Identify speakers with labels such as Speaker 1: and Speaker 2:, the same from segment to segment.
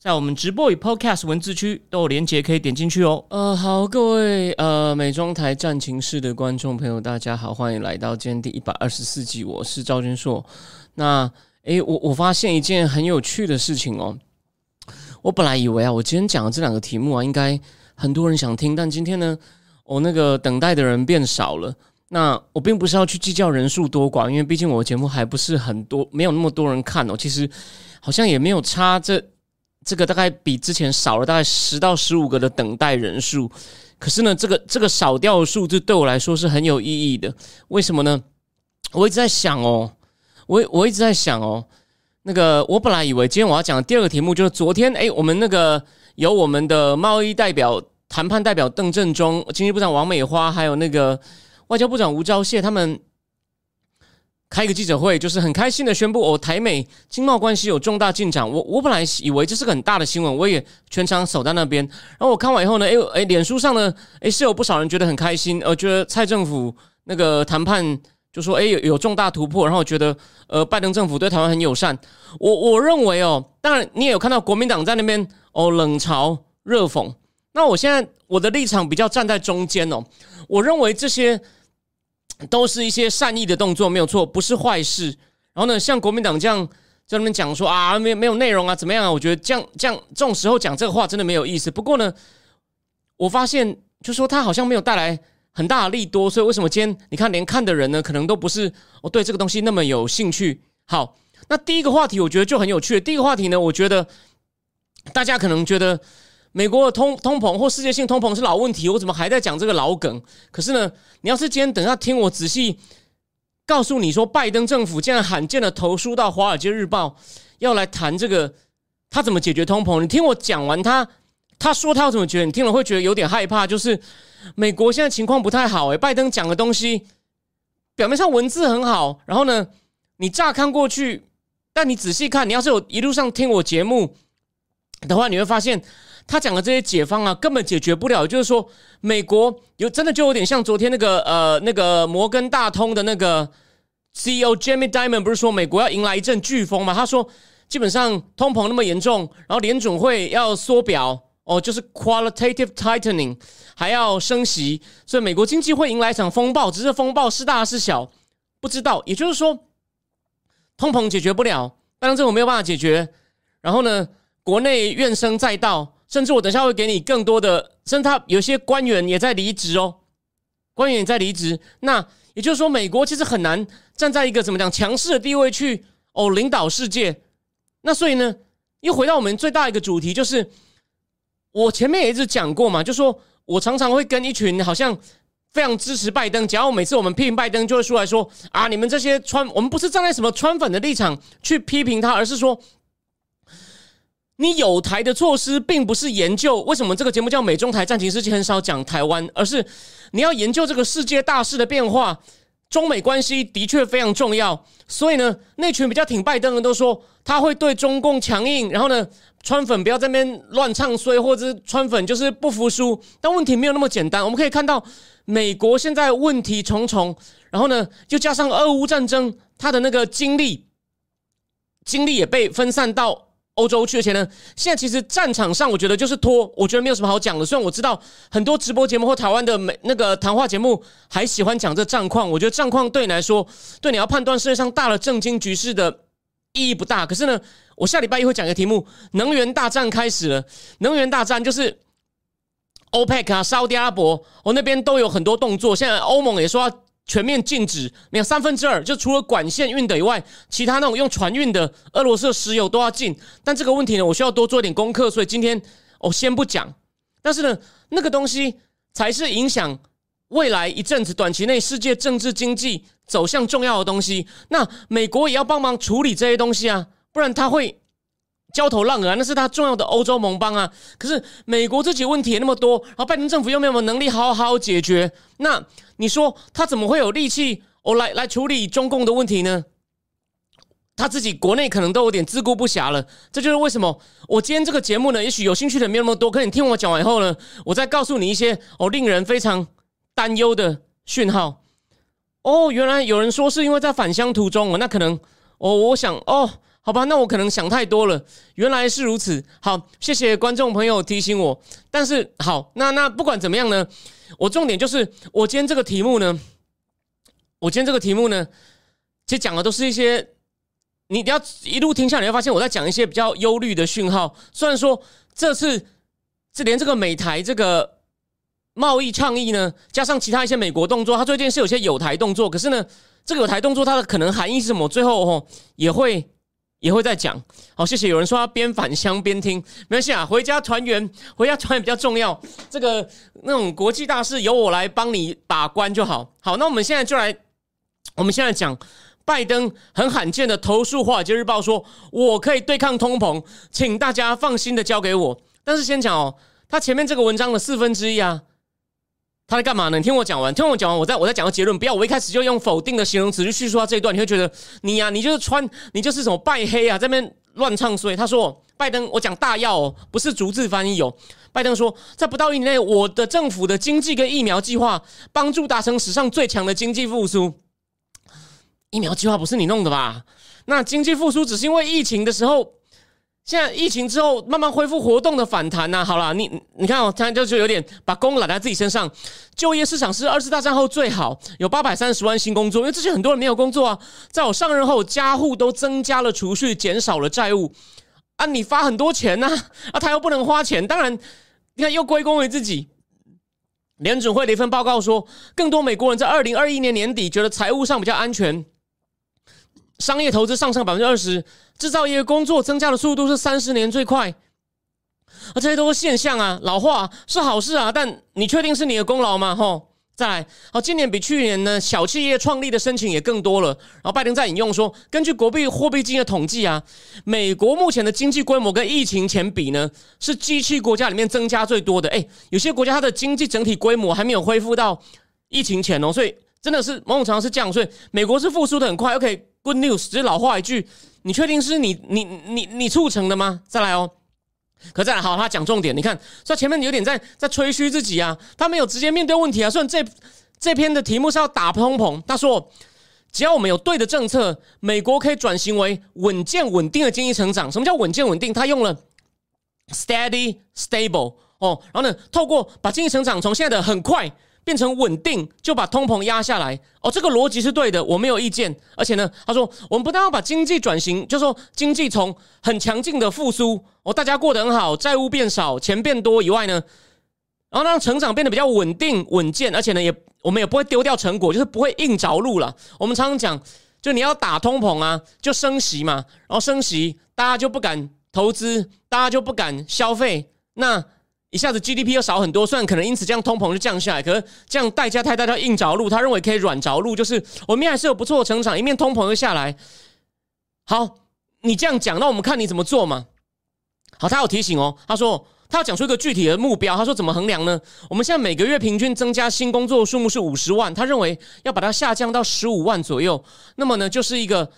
Speaker 1: 在我们直播与 Podcast 文字区都有连结，可以点进去哦。呃，好，各位呃美妆台战情室的观众朋友，大家好，欢迎来到今天第一百二十四集，我是赵军硕。那诶，我我发现一件很有趣的事情哦。我本来以为啊，我今天讲的这两个题目啊，应该很多人想听，但今天呢，我那个等待的人变少了。那我并不是要去计较人数多寡，因为毕竟我的节目还不是很多，没有那么多人看哦。其实好像也没有差这。这个大概比之前少了大概十到十五个的等待人数，可是呢，这个这个少掉的数字对我来说是很有意义的。为什么呢？我一直在想哦，我我一直在想哦，那个我本来以为今天我要讲的第二个题目就是昨天哎，我们那个有我们的贸易代表、谈判代表邓正中、经济部长王美花，还有那个外交部长吴钊燮他们。开一个记者会，就是很开心的宣布，哦，台美经贸关系有重大进展。我我本来以为这是个很大的新闻，我也全场守在那边。然后我看完以后呢，哎哎，脸书上呢，哎是有不少人觉得很开心，呃，觉得蔡政府那个谈判就说，哎有有重大突破，然后我觉得呃拜登政府对台湾很友善。我我认为哦，当然你也有看到国民党在那边哦冷嘲热讽。那我现在我的立场比较站在中间哦，我认为这些。都是一些善意的动作，没有错，不是坏事。然后呢，像国民党这样在那边讲说啊，没没有内容啊，怎么样啊？我觉得这样这样这种时候讲这个话真的没有意思。不过呢，我发现就说他好像没有带来很大的利多，所以为什么今天你看连看的人呢，可能都不是我对这个东西那么有兴趣。好，那第一个话题我觉得就很有趣。第一个话题呢，我觉得大家可能觉得。美国的通通膨或世界性通膨是老问题，我怎么还在讲这个老梗？可是呢，你要是今天等下听我仔细告诉你说，拜登政府竟然罕见的投书到《华尔街日报》，要来谈这个他怎么解决通膨。你听我讲完，他他说他要怎么决，你听了会觉得有点害怕。就是美国现在情况不太好，诶，拜登讲的东西表面上文字很好，然后呢，你乍看过去，但你仔细看，你要是有一路上听我节目的话，你会发现。他讲的这些解方啊，根本解决不了。就是说，美国有真的就有点像昨天那个呃，那个摩根大通的那个 CEO Jamie Dimon 不是说美国要迎来一阵飓风吗？他说，基本上通膨那么严重，然后联总会要缩表哦，就是 qualitative tightening，还要升息，所以美国经济会迎来一场风暴。只是风暴是大是小不知道。也就是说，通膨解决不了，拜登政府没有办法解决。然后呢，国内怨声载道。甚至我等下会给你更多的，甚至他有些官员也在离职哦，官员也在离职。那也就是说，美国其实很难站在一个怎么讲强势的地位去哦领导世界。那所以呢，又回到我们最大一个主题，就是我前面也一直讲过嘛，就说我常常会跟一群好像非常支持拜登，假如每次我们批评拜登，就会出来说啊，你们这些川，我们不是站在什么川粉的立场去批评他，而是说。你有台的措施，并不是研究为什么这个节目叫美中台战情世界很少讲台湾，而是你要研究这个世界大势的变化。中美关系的确非常重要，所以呢，那群比较挺拜登的都说他会对中共强硬，然后呢，川粉不要在那边乱唱衰，或者是川粉就是不服输。但问题没有那么简单，我们可以看到美国现在问题重重，然后呢，就加上俄乌战争，他的那个精力精力也被分散到。欧洲去，而且呢，现在其实战场上，我觉得就是拖，我觉得没有什么好讲的。虽然我知道很多直播节目或台湾的美那个谈话节目还喜欢讲这战况，我觉得战况对你来说，对你要判断世界上大的政经局势的意义不大。可是呢，我下礼拜一会讲一个题目：能源大战开始了。能源大战就是欧佩克啊、沙特阿拉伯，我那边都有很多动作。现在欧盟也说。全面禁止，没有三分之二，就除了管线运的以外，其他那种用船运的俄罗斯的石油都要禁。但这个问题呢，我需要多做一点功课，所以今天我先不讲。但是呢，那个东西才是影响未来一阵子短期内世界政治经济走向重要的东西。那美国也要帮忙处理这些东西啊，不然他会焦头烂额，那是他重要的欧洲盟邦啊。可是美国自己问题也那么多，然后拜登政府又没有能力好好解决，那你说他怎么会有力气哦来来处理中共的问题呢？他自己国内可能都有点自顾不暇了，这就是为什么我今天这个节目呢，也许有兴趣的没那么多，可你听我讲完以后呢，我再告诉你一些哦令人非常担忧的讯号。哦，原来有人说是因为在返乡途中，那可能哦，我想哦。好吧，那我可能想太多了。原来是如此。好，谢谢观众朋友提醒我。但是好，那那不管怎么样呢，我重点就是我今天这个题目呢，我今天这个题目呢，其实讲的都是一些你要一路听下来，你会发现我在讲一些比较忧虑的讯号。虽然说这次这连这个美台这个贸易倡议呢，加上其他一些美国动作，它最近是有些有台动作。可是呢，这个有台动作它的可能含义是什么？最后哦也会。也会再讲，好，谢谢。有人说要边返乡边听，没关系啊，回家团圆，回家团圆比较重要。这个那种国际大事由我来帮你把关就好。好，那我们现在就来，我们现在讲拜登很罕见的投诉《华尔街日报》，说我可以对抗通膨，请大家放心的交给我。但是先讲哦，他前面这个文章的四分之一啊。他在干嘛呢？你听我讲完，听我讲完，我再我再讲个结论。不要我一开始就用否定的形容词去叙述他这一段，你会觉得你呀，你就是穿，你就是什么拜黑啊，这边乱唱衰。他说，拜登，我讲大要哦，不是逐字翻译哦。拜登说，在不到一年内，我的政府的经济跟疫苗计划帮助达成史上最强的经济复苏。疫苗计划不是你弄的吧？那经济复苏只是因为疫情的时候。现在疫情之后慢慢恢复活动的反弹呐，好了，你你看哦，他就是有点把功揽在自己身上。就业市场是二次大战后最好，有八百三十万新工作，因为之前很多人没有工作啊。在我上任后，家户都增加了储蓄，减少了债务啊。你发很多钱呐，啊，他又不能花钱，当然你看又归功于自己。联准会的一份报告说，更多美国人在二零二一年年底觉得财务上比较安全。商业投资上升百分之二十，制造业工作增加的速度是三十年最快，啊，这些都是现象啊，老化是好事啊，但你确定是你的功劳吗？吼，再来，好，今年比去年呢，小企业创立的申请也更多了。然后拜登在引用说，根据国币货币金的统计啊，美国目前的经济规模跟疫情前比呢，是机器国家里面增加最多的。哎，有些国家它的经济整体规模还没有恢复到疫情前哦，所以真的是某种程度是这样，所以美国是复苏的很快。OK。Good news，只是老话一句，你确定是你你你你促成的吗？再来哦，可再来好，他讲重点，你看，所以前面有点在在吹嘘自己啊，他没有直接面对问题啊。虽然这这篇的题目是要打通膨，他说只要我们有对的政策，美国可以转型为稳健稳定的经济成长。什么叫稳健稳定？他用了 steady stable 哦，然后呢，透过把经济成长从现在的很快。变成稳定，就把通膨压下来。哦，这个逻辑是对的，我没有意见。而且呢，他说我们不但要把经济转型，就说经济从很强劲的复苏，哦，大家过得很好，债务变少，钱变多以外呢，然后让成长变得比较稳定稳健。而且呢，也我们也不会丢掉成果，就是不会硬着陆了。我们常常讲，就你要打通膨啊，就升息嘛，然后升息，大家就不敢投资，大家就不敢消费，那。一下子 GDP 又少很多，虽然可能因此这样通膨就降下来，可是这样代价太大，他硬着陆。他认为可以软着陆，就是我们还是有不错的成长，一面通膨又下来。好，你这样讲，那我们看你怎么做嘛？好，他有提醒哦，他说他要讲出一个具体的目标。他说怎么衡量呢？我们现在每个月平均增加新工作数目是五十万，他认为要把它下降到十五万左右，那么呢，就是一个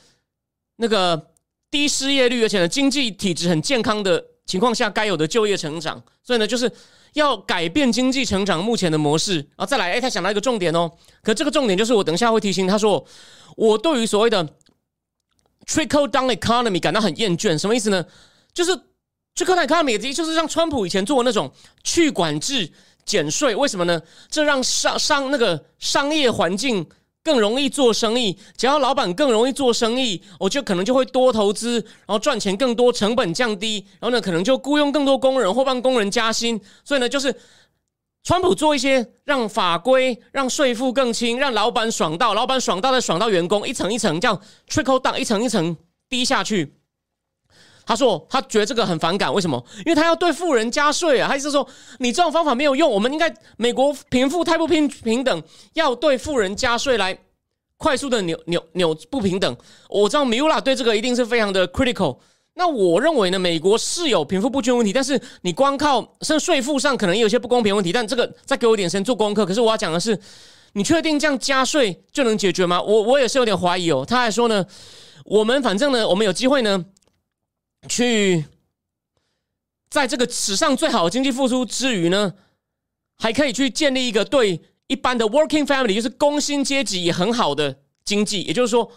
Speaker 1: 那个低失业率，而且呢经济体质很健康的。情况下该有的就业成长，所以呢，就是要改变经济成长目前的模式，然后再来。哎，他想到一个重点哦，可这个重点就是我等一下会提醒他说，我对于所谓的 trickle down economy 感到很厌倦。什么意思呢？就是 trickle down economy 就是像川普以前做的那种去管制、减税。为什么呢？这让商商那个商业环境。更容易做生意，只要老板更容易做生意，我就可能就会多投资，然后赚钱更多，成本降低，然后呢，可能就雇佣更多工人或帮工人加薪。所以呢，就是川普做一些让法规、让税负更轻，让老板爽到，老板爽到再爽到员工，一层一层这样 trickle down，一层一层低下去。他说他觉得这个很反感，为什么？因为他要对富人加税啊！他意思说你这种方法没有用，我们应该美国贫富太不平平等，要对富人加税来快速的扭扭扭不平等。我知道米乌拉对这个一定是非常的 critical。那我认为呢，美国是有贫富不均问题，但是你光靠像税负上可能也有些不公平问题，但这个再给我点时间做功课。可是我要讲的是，你确定这样加税就能解决吗？我我也是有点怀疑哦。他还说呢，我们反正呢，我们有机会呢，去在这个史上最好的经济复苏之余呢，还可以去建立一个对一般的 working family，就是工薪阶级也很好的经济。也就是说，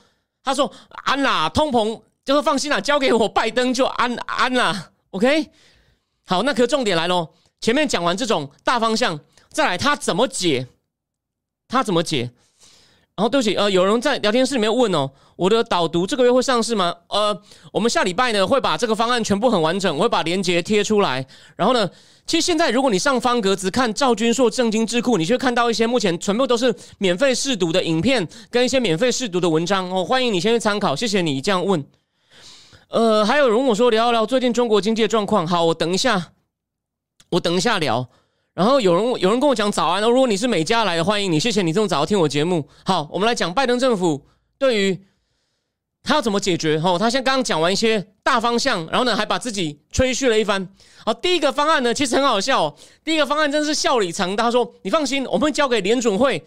Speaker 1: 他说安啦，通膨。就是放心啦，交给我拜登就安安啦，OK。好，那可重点来喽。前面讲完这种大方向，再来他怎么解？他怎么解？然后对不起，呃，有人在聊天室里面问哦，我的导读这个月会上市吗？呃，我们下礼拜呢会把这个方案全部很完整，我会把链接贴出来。然后呢，其实现在如果你上方格子看赵军硕正经智库，你就会看到一些目前全部都是免费试读的影片跟一些免费试读的文章哦，欢迎你先去参考。谢谢你这样问。呃，还有人跟我说聊一聊最近中国经济的状况。好，我等一下，我等一下聊。然后有人有人跟我讲早安，如果你是美加来的，欢迎你，谢谢你这么早听我节目。好，我们来讲拜登政府对于他要怎么解决。哦，他先刚刚讲完一些大方向，然后呢还把自己吹嘘了一番。好，第一个方案呢其实很好笑。第一个方案真是笑里藏刀，他说：“你放心，我们会交给联准会。”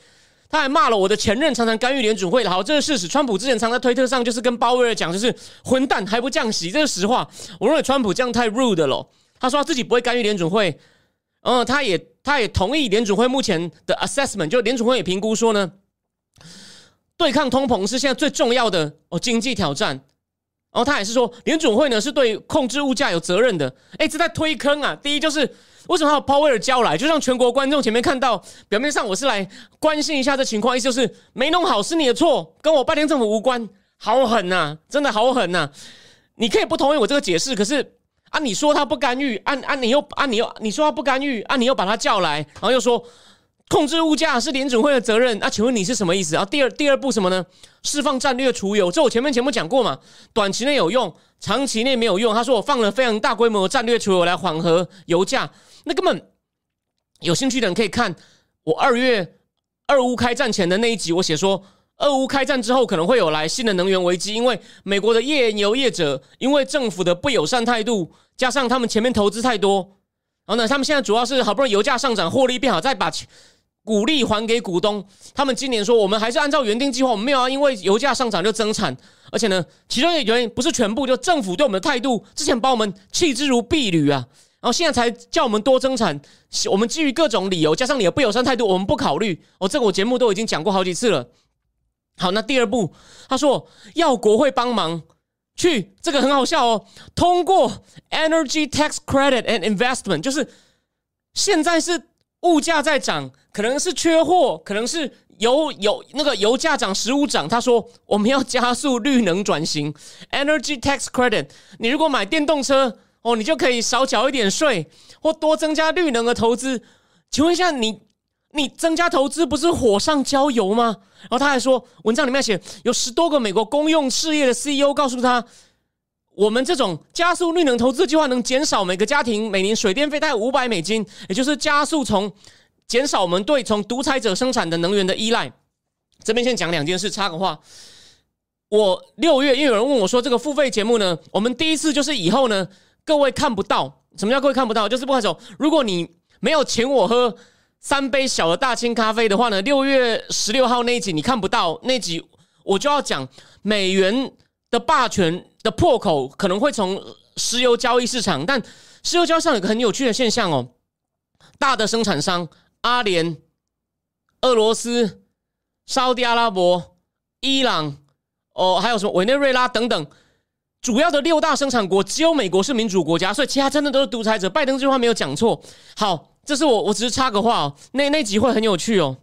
Speaker 1: 他还骂了我的前任，常常干预联准会的。好，这是事实。川普之前常在推特上就是跟鲍威尔讲，就是混蛋还不降息，这是实话。我认为川普这样太 rude 了。他说他自己不会干预联准会，嗯，他也他也同意联准会目前的 assessment，就联准会也评估说呢，对抗通膨是现在最重要的哦经济挑战。然后他也是说联准会呢是对控制物价有责任的。哎，这在推坑啊！第一就是。为什么要鲍威尔交来？就让全国观众前面看到，表面上我是来关心一下这情况，意思就是没弄好是你的错，跟我拜登政府无关。好狠呐，真的好狠呐！你可以不同意我这个解释，可是啊，你说他不干预，啊啊，你又啊你又你说他不干预，啊你又把他叫来，然后又说控制物价是联准会的责任，啊，请问你是什么意思？啊，第二第二步什么呢？释放战略储油，这我前面节目讲过嘛，短期内有用，长期内没有用。他说我放了非常大规模的战略储油来缓和油价。那根本有兴趣的人可以看我二月二乌开战前的那一集，我写说俄乌开战之后可能会有来新的能源危机，因为美国的页油业者因为政府的不友善态度，加上他们前面投资太多，然后呢，他们现在主要是好不容易油价上涨，获利变好，再把股利还给股东。他们今年说我们还是按照原定计划，我们没有啊，因为油价上涨就增产，而且呢，其中一个原因不是全部，就政府对我们的态度，之前把我们弃之如敝履啊。然后现在才叫我们多增产，我们基于各种理由，加上你的不友善态度，我们不考虑。哦，这个我节目都已经讲过好几次了。好，那第二步，他说要国会帮忙去，这个很好笑哦。通过 Energy Tax Credit and Investment，就是现在是物价在涨，可能是缺货，可能是油油那个油价涨，食物涨。他说我们要加速绿能转型，Energy Tax Credit，你如果买电动车。哦，你就可以少缴一点税，或多增加绿能的投资。请问一下，你你增加投资不是火上浇油吗？然后他还说，文章里面写有十多个美国公用事业的 CEO 告诉他，我们这种加速绿能投资计划能减少每个家庭每年水电费大概五百美金，也就是加速从减少我们对从独裁者生产的能源的依赖。这边先讲两件事，插个话。我六月，因为有人问我说，这个付费节目呢，我们第一次就是以后呢。各位看不到，什么叫各位看不到？就是不开手。如果你没有请我喝三杯小的大清咖啡的话呢，六月十六号那一集你看不到那集，我就要讲美元的霸权的破口可能会从石油交易市场。但石油交易上有个很有趣的现象哦，大的生产商阿联、俄罗斯、沙特阿拉伯、伊朗哦，还有什么委内瑞拉等等。主要的六大生产国只有美国是民主国家，所以其他真的都是独裁者。拜登这句话没有讲错。好，这是我，我只是插个话哦。那那集会很有趣哦。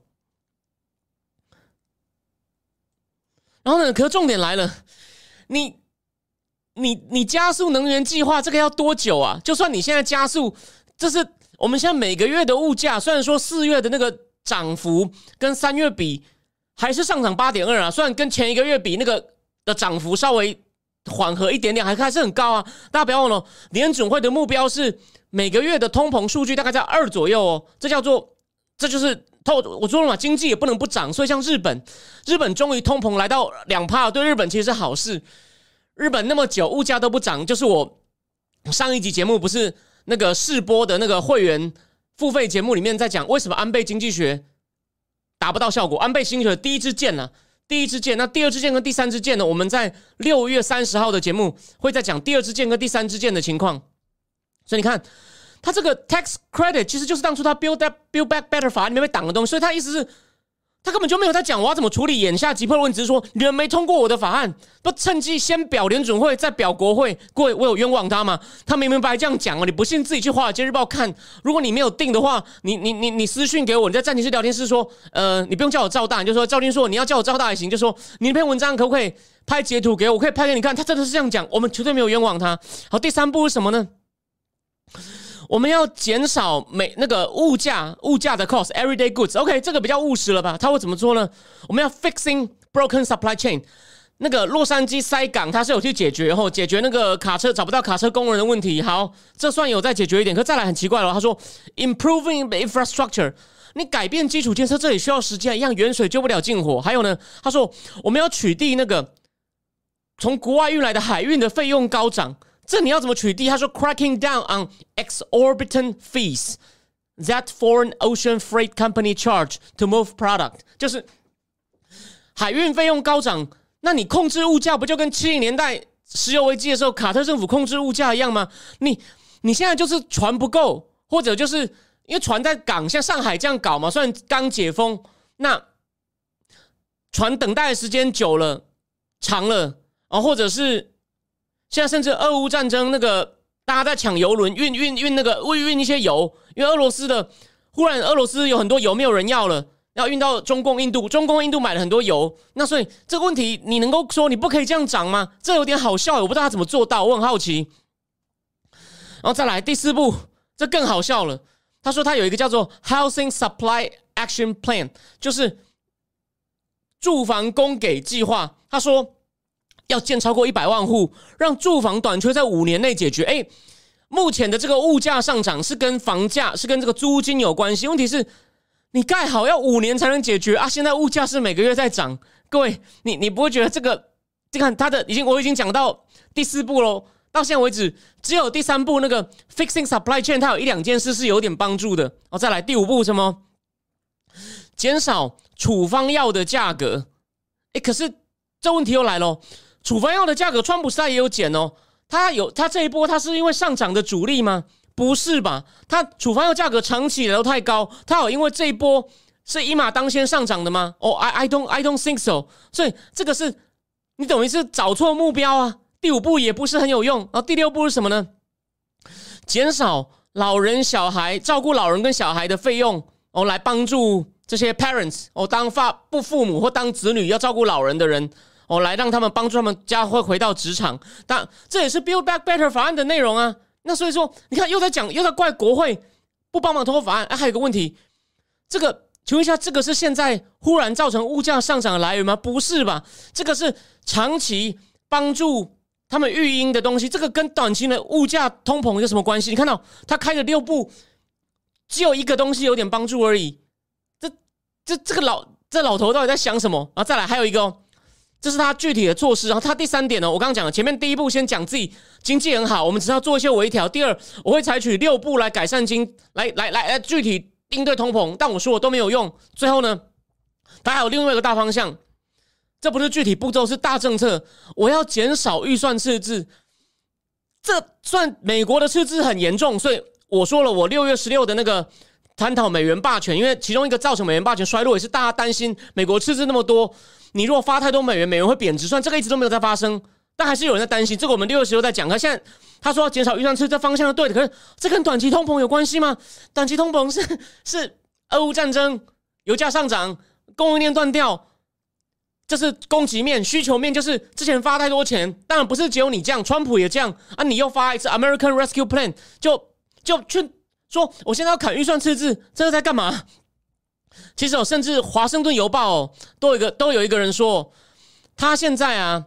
Speaker 1: 然后呢，可是重点来了，你你你加速能源计划这个要多久啊？就算你现在加速，这是我们现在每个月的物价，虽然说四月的那个涨幅跟三月比还是上涨八点二啊，虽然跟前一个月比那个的涨幅稍微。缓和一点点，还还是很高啊！大家不要忘了，联准会的目标是每个月的通膨数据大概在二左右哦。这叫做，这就是透我说了嘛，经济也不能不涨。所以像日本，日本终于通膨来到两帕，对日本其实是好事。日本那么久，物价都不涨，就是我上一集节目不是那个试播的那个会员付费节目里面在讲为什么安倍经济学达不到效果。安倍经济学第一支箭呢，第一支箭，那第二支箭跟第三支箭呢？我们在六月三十号的节目会再讲第二支箭跟第三支箭的情况。所以你看，他这个 tax credit 其实就是当初他 build up build back better 法案里面被挡的东西，所以他意思是。他根本就没有在讲我要怎么处理眼下急迫的问题，只是说你们没通过我的法案，不趁机先表联准会，再表国会，各位我有冤枉他吗？他明明白这样讲啊，你不信自己去华尔街日报看。如果你没有定的话，你你你你私信给我，你在暂停室聊天室说，呃，你不用叫我赵大，你就说赵丁硕，你要叫我赵大也行，就说你那篇文章可不可以拍截图给我，我可以拍给你看。他真的是这样讲，我们绝对没有冤枉他。好，第三步是什么呢？我们要减少每那个物价物价的 cost，everyday goods，OK，这个比较务实了吧？他会怎么做呢？我们要 fixing broken supply chain，那个洛杉矶塞港，它是有去解决后解决那个卡车找不到卡车工人的问题。好，这算有在解决一点。可再来很奇怪了，他说 improving the infrastructure，你改变基础建设，这里需要时间，一样远水救不了近火。还有呢，他说我们要取缔那个从国外运来的海运的费用高涨。这你要怎么取缔？他说，cracking down on exorbitant fees that foreign ocean freight company charge to move product，就是海运费用高涨，那你控制物价不就跟七零年代石油危机的时候卡特政府控制物价一样吗？你你现在就是船不够，或者就是因为船在港，像上海这样搞嘛，虽然刚解封，那船等待的时间久了、长了啊，或者是。现在甚至俄乌战争，那个大家在抢油轮，运运运那个运运一些油，因为俄罗斯的忽然俄罗斯有很多油没有人要了，要运到中共印度，中共印度买了很多油，那所以这个问题你能够说你不可以这样涨吗？这有点好笑，我不知道他怎么做到，我很好奇。然后再来第四步，这更好笑了。他说他有一个叫做 Housing Supply Action Plan，就是住房供给计划。他说。要建超过一百万户，让住房短缺在五年内解决。哎，目前的这个物价上涨是跟房价是跟这个租金有关系。问题是，你盖好要五年才能解决啊！现在物价是每个月在涨。各位，你你不会觉得这个？你看他的已经我已经讲到第四步喽。到现在为止，只有第三步那个 fixing supply chain，它有一两件事是有点帮助的。哦，再来第五步什么？减少处方药的价格。哎，可是这问题又来了。处方药的价格，川普时代也有减哦。他有他这一波，他是因为上涨的主力吗？不是吧？他处方药价格长期以来都太高，他有因为这一波是一马当先上涨的吗？哦，I I don't I don't think so。所以这个是你等于是找错目标啊。第五步也不是很有用。然后第六步是什么呢？减少老人小孩照顾老人跟小孩的费用哦，来帮助这些 parents 哦，当发不父母或当子女要照顾老人的人。哦，来让他们帮助他们家会回到职场，但这也是 Build Back Better 法案的内容啊。那所以说，你看又在讲，又在怪国会不帮忙通过法案。哎，还有个问题，这个请问一下，这个是现在忽然造成物价上涨的来源吗？不是吧？这个是长期帮助他们育婴的东西，这个跟短期的物价通膨有什么关系？你看到他开的六步，只有一个东西有点帮助而已。这这这个老这老头到底在想什么？然后再来还有一个哦。这是他具体的措施，然后他第三点呢，我刚刚讲了，前面第一步先讲自己经济很好，我们只要做一些微调。第二，我会采取六步来改善经，来来来来具体应对通膨，但我说我都没有用。最后呢，他还有另外一个大方向，这不是具体步骤，是大政策。我要减少预算赤字，这算美国的赤字很严重，所以我说了，我六月十六的那个探讨美元霸权，因为其中一个造成美元霸权衰落，也是大家担心美国赤字那么多。你如果发太多美元，美元会贬值。算这个一直都没有在发生，但还是有人在担心。这个我们六月十六在讲。可现在他说要减少预算是这方向是对的。可是这跟短期通膨有关系吗？短期通膨是是俄乌战争、油价上涨、供应链断掉，这是供给面、需求面，就是之前发太多钱。当然不是只有你这样，川普也这样啊！你又发一次 American Rescue Plan，就就去说我现在要砍预算赤字，这是在干嘛？其实哦，甚至《华盛顿邮报》哦，都有一个都有一个人说，他现在啊，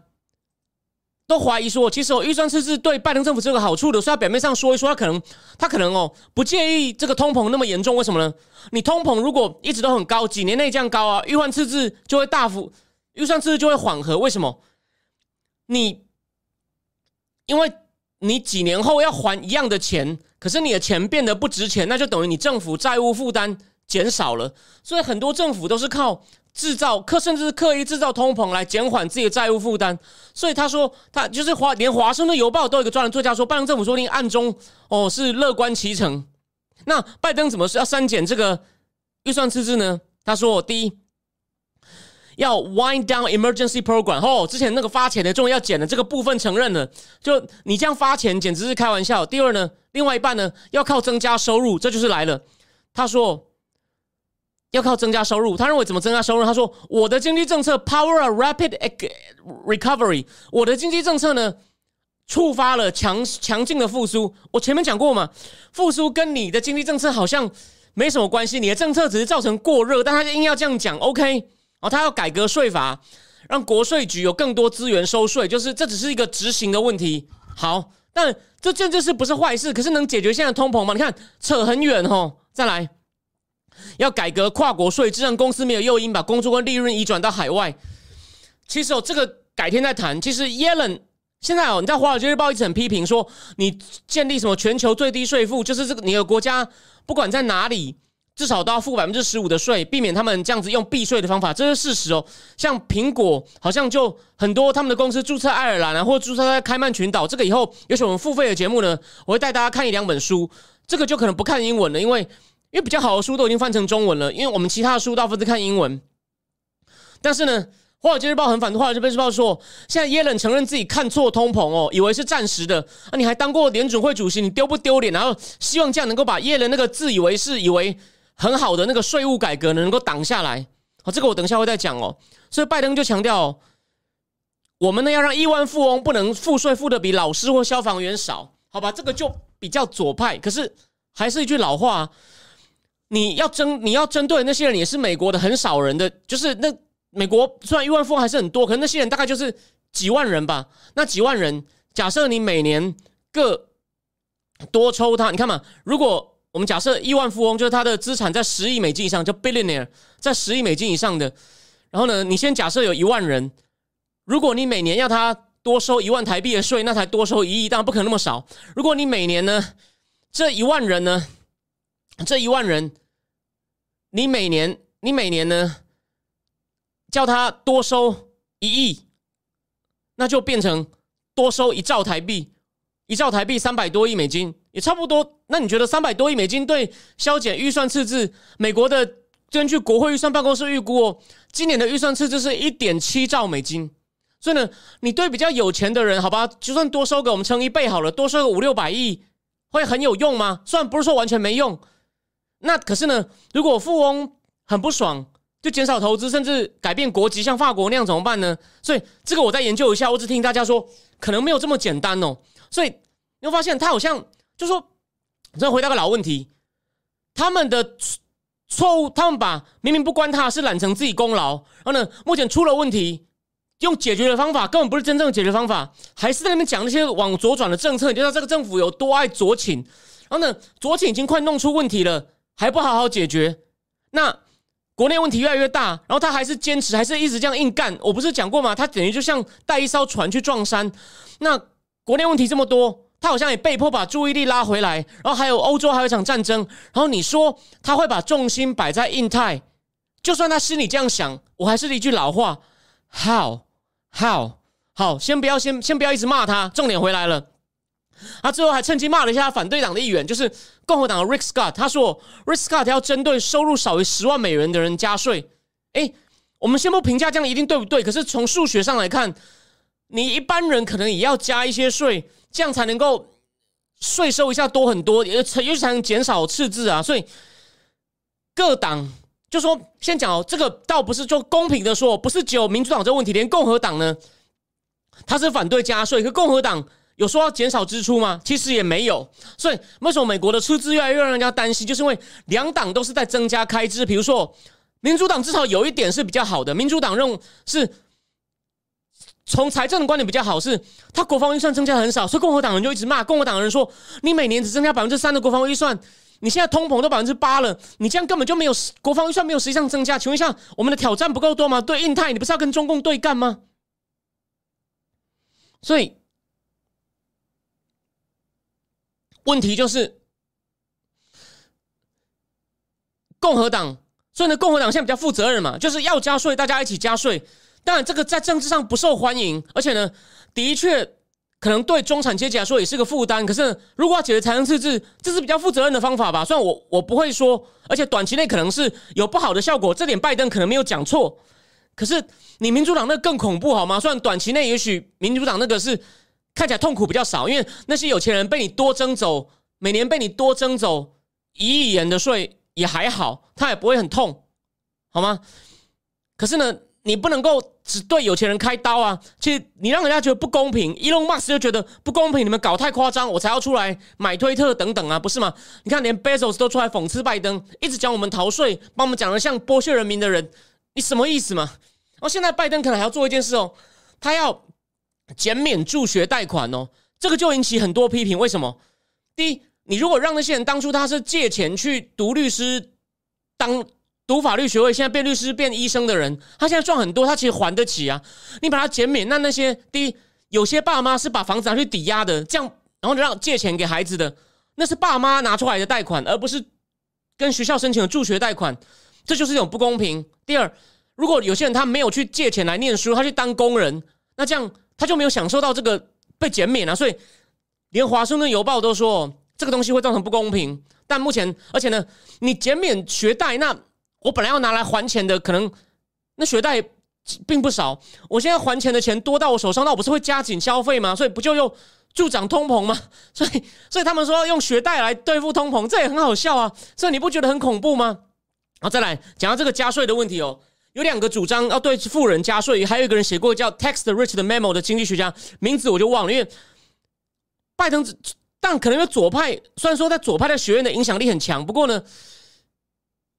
Speaker 1: 都怀疑说，其实哦，预算赤字对拜登政府是有个好处的。所以他表面上说一说，他可能他可能哦，不介意这个通膨那么严重。为什么呢？你通膨如果一直都很高，几年内这样高啊，预算赤字就会大幅，预算赤字就会缓和。为什么？你因为你几年后要还一样的钱，可是你的钱变得不值钱，那就等于你政府债务负担减少了。所以很多政府都是靠制造，刻甚至是刻意制造通膨来减缓自己的债务负担。所以他说，他就是华连华盛顿邮报都有一个专栏作家说，拜登政府说不定暗中哦是乐观其成。那拜登怎么是要删减这个预算赤字呢？他说，第一。要 wind down emergency program 哦，之前那个发钱的终于要减了，这个部分承认了。就你这样发钱简直是开玩笑。第二呢，另外一半呢要靠增加收入，这就是来了。他说要靠增加收入，他认为怎么增加收入？他说我的经济政策 power a rapid recovery，我的经济政策呢触发了强强劲的复苏。我前面讲过嘛，复苏跟你的经济政策好像没什么关系，你的政策只是造成过热，但他硬要这样讲，OK。哦，他要改革税法，让国税局有更多资源收税，就是这只是一个执行的问题。好，但这这件事不是坏事，可是能解决现在通膨吗？你看扯很远哦。再来，要改革跨国税制，让公司没有诱因把工作跟利润移转到海外。其实哦，这个改天再谈。其实耶伦现在哦，你在《华尔街日报》一直很批评说，你建立什么全球最低税负，就是这个你的国家不管在哪里。至少都要付百分之十五的税，避免他们这样子用避税的方法，这是事实哦。像苹果好像就很多他们的公司注册爱尔兰啊，或者注册在开曼群岛，这个以后有什么付费的节目呢？我会带大家看一两本书，这个就可能不看英文了，因为因为比较好的书都已经翻成中文了，因为我们其他的书大部分是看英文。但是呢，《华尔街日报》很反对，《华尔街日报》说现在耶伦承认自己看错通膨哦，以为是暂时的啊，你还当过联准会主席，你丢不丢脸？然后希望这样能够把耶伦那个自以为是以为。很好的那个税务改革呢，能够挡下来。好，这个我等一下会再讲哦。所以拜登就强调，我们呢要让亿万富翁不能付税付的比老师或消防员少，好吧？这个就比较左派。可是还是一句老话，你要针你要针对那些人，也是美国的很少人的，就是那美国虽然亿万富翁还是很多，可是那些人大概就是几万人吧。那几万人，假设你每年各多抽他，你看嘛，如果。我们假设亿万富翁就是他的资产在十亿美金以上，叫 billionaire，在十亿美金以上的。然后呢，你先假设有一万人，如果你每年要他多收一万台币的税，那才多收一亿，当然不可能那么少。如果你每年呢，这一万人呢，这一万人，你每年你每年呢，叫他多收一亿，那就变成多收一兆台币，一兆台币三百多亿美金。也差不多，那你觉得三百多亿美金对削减预算赤字？美国的根据国会预算办公室预估哦，今年的预算赤字是一点七兆美金。所以呢，你对比较有钱的人，好吧，就算多收个我们乘一倍好了，多收个五六百亿，会很有用吗？虽然不是说完全没用，那可是呢，如果富翁很不爽，就减少投资，甚至改变国籍，像法国那样怎么办呢？所以这个我再研究一下，我只听大家说，可能没有这么简单哦。所以你会发现，他好像。就说，再回答个老问题，他们的错误，他们把明明不关他是揽成自己功劳，然后呢，目前出了问题，用解决的方法根本不是真正的解决方法，还是在那边讲那些往左转的政策，你就知道这个政府有多爱左倾，然后呢，左倾已经快弄出问题了，还不好好解决，那国内问题越来越大，然后他还是坚持，还是一直这样硬干。我不是讲过吗？他等于就像带一艘船去撞山，那国内问题这么多。他好像也被迫把注意力拉回来，然后还有欧洲还有一场战争，然后你说他会把重心摆在印太，就算他心里这样想，我还是一句老话，how how 好，先不要先先不要一直骂他，重点回来了，他最后还趁机骂了一下反对党的议员，就是共和党的 Rick Scott，他说 Rick Scott 要针对收入少于十万美元的人加税，诶，我们先不评价这样一定对不对，可是从数学上来看，你一般人可能也要加一些税。这样才能够税收一下多很多，也才也才能减少赤字啊。所以各党就说，先讲哦，这个倒不是就公平的说，不是只有民主党这个问题，连共和党呢，他是反对加税，可共和党有说要减少支出吗？其实也没有。所以为什么美国的赤字越来越让人家担心？就是因为两党都是在增加开支。比如说，民主党至少有一点是比较好的，民主党认是。从财政的观点比较好，是他国防预算增加很少，所以共和党人就一直骂共和党人说：“你每年只增加百分之三的国防预算，你现在通膨都百分之八了，你这样根本就没有国防预算没有实际上增加。请问一下，我们的挑战不够多吗？对印太，你不是要跟中共对干吗？所以问题就是共和党，所以呢，共和党现在比较负责任嘛，就是要加税，大家一起加税。当然，这个在政治上不受欢迎，而且呢，的确可能对中产阶级来说也是个负担。可是，如果要解决财政赤字，这是比较负责任的方法吧？虽然我我不会说，而且短期内可能是有不好的效果，这点拜登可能没有讲错。可是，你民主党那更恐怖好吗？虽然短期内也许民主党那个是看起来痛苦比较少，因为那些有钱人被你多征走，每年被你多征走一亿元的税也还好，他也不会很痛，好吗？可是呢？你不能够只对有钱人开刀啊！其实你让人家觉得不公平，Elon Musk 就觉得不公平，你们搞太夸张，我才要出来买推特等等啊，不是吗？你看，连 Bezos 都出来讽刺拜登，一直讲我们逃税，把我们讲的像剥削人民的人，你什么意思嘛？然后现在拜登可能还要做一件事哦，他要减免助学贷款哦，这个就引起很多批评。为什么？第一，你如果让那些人当初他是借钱去读律师当。读法律学位，现在变律师、变医生的人，他现在赚很多，他其实还得起啊。你把他减免，那那些第一，有些爸妈是把房子拿去抵押的，这样然后让借钱给孩子的，那是爸妈拿出来的贷款，而不是跟学校申请的助学贷款，这就是一种不公平。第二，如果有些人他没有去借钱来念书，他去当工人，那这样他就没有享受到这个被减免啊。所以，连华盛顿邮报都说这个东西会造成不公平。但目前，而且呢，你减免学贷那。我本来要拿来还钱的，可能那学贷并不少。我现在还钱的钱多到我手上，那我不是会加紧消费吗？所以不就又助长通膨吗？所以，所以他们说用学贷来对付通膨，这也很好笑啊！所以你不觉得很恐怖吗？好，再来讲到这个加税的问题哦。有两个主张要对富人加税，还有一个人写过叫《Tax the Rich》的 memo 的经济学家，名字我就忘了，因为拜登，但可能因为左派，虽然说在左派的学院的影响力很强，不过呢。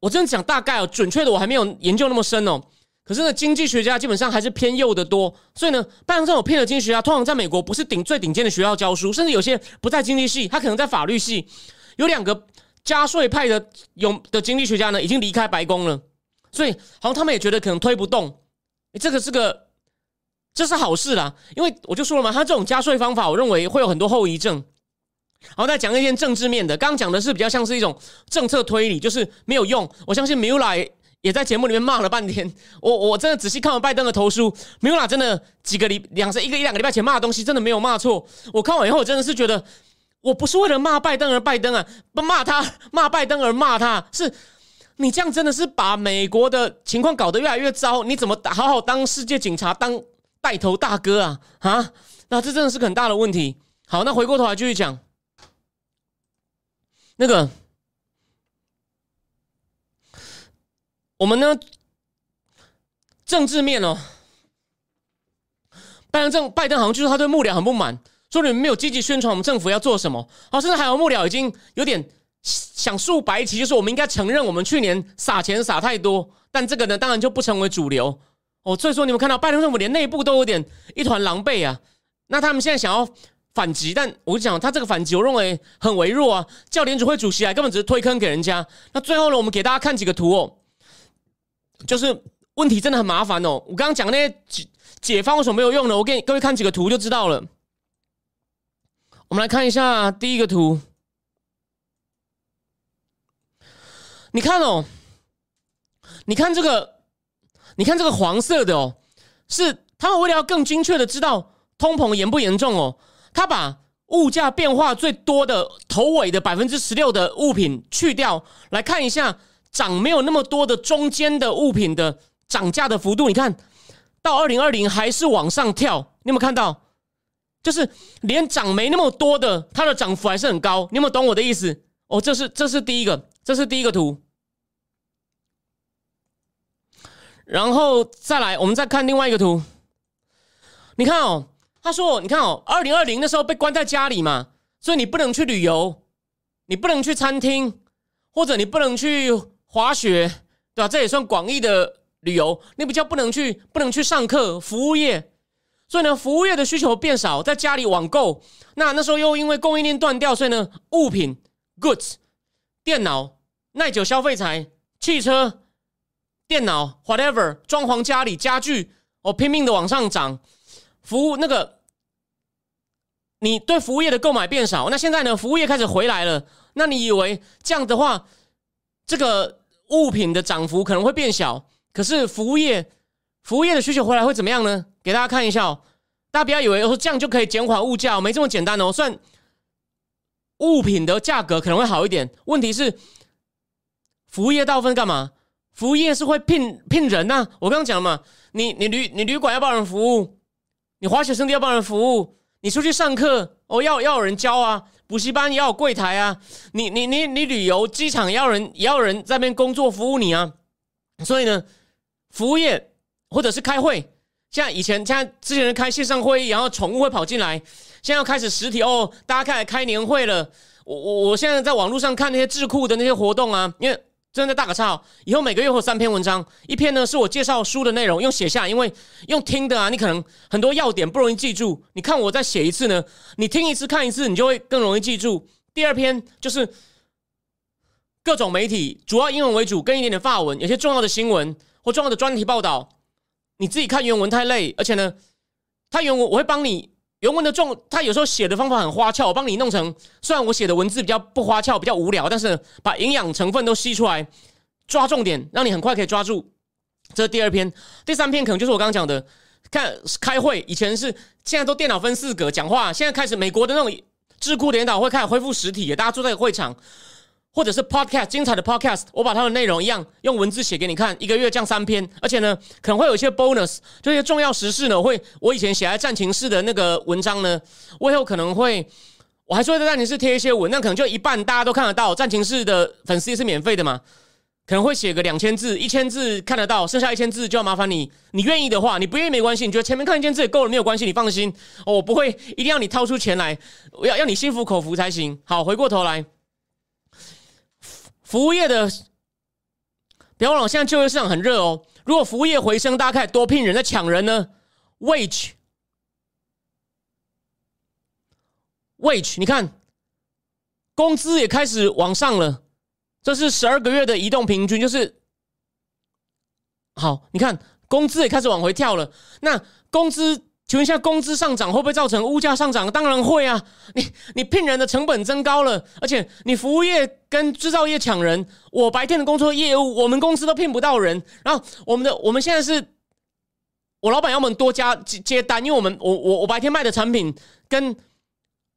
Speaker 1: 我真的讲大概哦，准确的我还没有研究那么深哦。可是呢，经济学家基本上还是偏右的多，所以呢，拜登这种偏的经济学家，通常在美国不是顶最顶尖的学校教书，甚至有些不在经济系，他可能在法律系。有两个加税派的有的经济学家呢，已经离开白宫了，所以好像他们也觉得可能推不动。这个是个这是好事啦，因为我就说了嘛，他这种加税方法，我认为会有很多后遗症。然后，再讲一件政治面的。刚刚讲的是比较像是一种政策推理，就是没有用。我相信米 l a 也在节目里面骂了半天。我我真的仔细看完拜登的投书，米 l a 真的几个礼两三一个一两个礼拜前骂的东西，真的没有骂错。我看完以后，我真的是觉得，我不是为了骂拜登而拜登啊，不骂他骂拜登而骂他，是你这样真的是把美国的情况搞得越来越糟。你怎么好好当世界警察，当带头大哥啊？啊，那这真的是很大的问题。好，那回过头来继续讲。那个，我们呢？政治面哦，拜登政拜登好像就是他对幕僚很不满，说你们没有积极宣传我们政府要做什么。好，甚至还有幕僚已经有点想竖白旗，就是我们应该承认我们去年撒钱撒太多，但这个呢，当然就不成为主流哦。所以说，你们看到拜登政府连内部都有点一团狼狈啊。那他们现在想要。反击，但我讲他这个反击，我认为很微弱啊。叫联储会主席来，根本只是推坑给人家。那最后呢，我们给大家看几个图哦，就是问题真的很麻烦哦。我刚刚讲那些解解方为什么没有用呢？我给各位看几个图就知道了。我们来看一下第一个图，你看哦，你看这个，你看这个黄色的哦，是他们为了要更精确的知道通膨严不严重哦。他把物价变化最多的头尾的百分之十六的物品去掉，来看一下涨没有那么多的中间的物品的涨价的幅度。你看到二零二零还是往上跳，你有没有看到？就是连涨没那么多的，它的涨幅还是很高。你有没有懂我的意思？哦，这是这是第一个，这是第一个图。然后再来，我们再看另外一个图。你看哦。他说：“你看哦，二零二零的时候被关在家里嘛，所以你不能去旅游，你不能去餐厅，或者你不能去滑雪，对吧？这也算广义的旅游。你比较不能去，不能去上课，服务业。所以呢，服务业的需求变少，在家里网购。那那时候又因为供应链断掉，所以呢，物品 goods 电脑、耐久消费材、汽车、电脑 whatever 装潢家里家具，哦，拼命的往上涨。”服务那个你对服务业的购买变少，那现在呢，服务业开始回来了，那你以为这样的话，这个物品的涨幅可能会变小？可是服务业，服务业的需求回来会怎么样呢？给大家看一下哦，大家不要以为说这样就可以减缓物价，没这么简单哦。算物品的价格可能会好一点，问题是服务业大部分干嘛？服务业是会聘聘人呐。我刚刚讲嘛，你你旅你旅馆要帮人服务，你滑雪圣地要帮人服务，你出去上课哦要要有人教啊，补习班也要有柜台啊，你你你你旅游机场也要人也要人在那边工作服务你啊，所以呢。服务业或者是开会，像以前像之前人开线上会议，然后宠物会跑进来，现在要开始实体哦，大家开始开年会了。我我我现在在网络上看那些智库的那些活动啊，因为真的大个叉，以后每个月会有三篇文章，一篇呢是我介绍书的内容，用写下，因为用听的啊，你可能很多要点不容易记住。你看我再写一次呢，你听一次看一次，你就会更容易记住。第二篇就是各种媒体，主要英文为主，跟一点点法文，有些重要的新闻。或重要的专题报道，你自己看原文太累，而且呢，他原文我会帮你原文的重，他有时候写的方法很花俏，我帮你弄成。虽然我写的文字比较不花俏，比较无聊，但是把营养成分都吸出来，抓重点，让你很快可以抓住。这是第二篇，第三篇可能就是我刚刚讲的，看开会以前是现在都电脑分四格讲话，现在开始美国的那种智库研讨会开始恢复实体，大家坐在会场。或者是 podcast 精彩的 podcast，我把它的内容一样用文字写给你看，一个月降三篇，而且呢可能会有一些 bonus，这些重要时事呢我会我以前写在战情室的那个文章呢，我以后可能会我还是会在战情室贴一些文，那可能就一半大家都看得到，战情室的粉丝也是免费的嘛，可能会写个两千字、一千字看得到，剩下一千字就要麻烦你，你愿意的话，你不愿意没关系，你觉得前面看一千字也够了没有关系，你放心，我不会一定要你掏出钱来，要要你心服口服才行。好，回过头来。服务业的，不要忘了，现在就业市场很热哦。如果服务业回升，大家开始多聘人，在抢人呢？Wage，Wage，你看，工资也开始往上了。这是十二个月的移动平均，就是好。你看，工资也开始往回跳了。那工资。请问一下，工资上涨会不会造成物价上涨？当然会啊！你你聘人的成本增高了，而且你服务业跟制造业抢人，我白天的工作业务，我们公司都聘不到人。然后我们的我们现在是，我老板要我们多加接接单，因为我们我我我白天卖的产品跟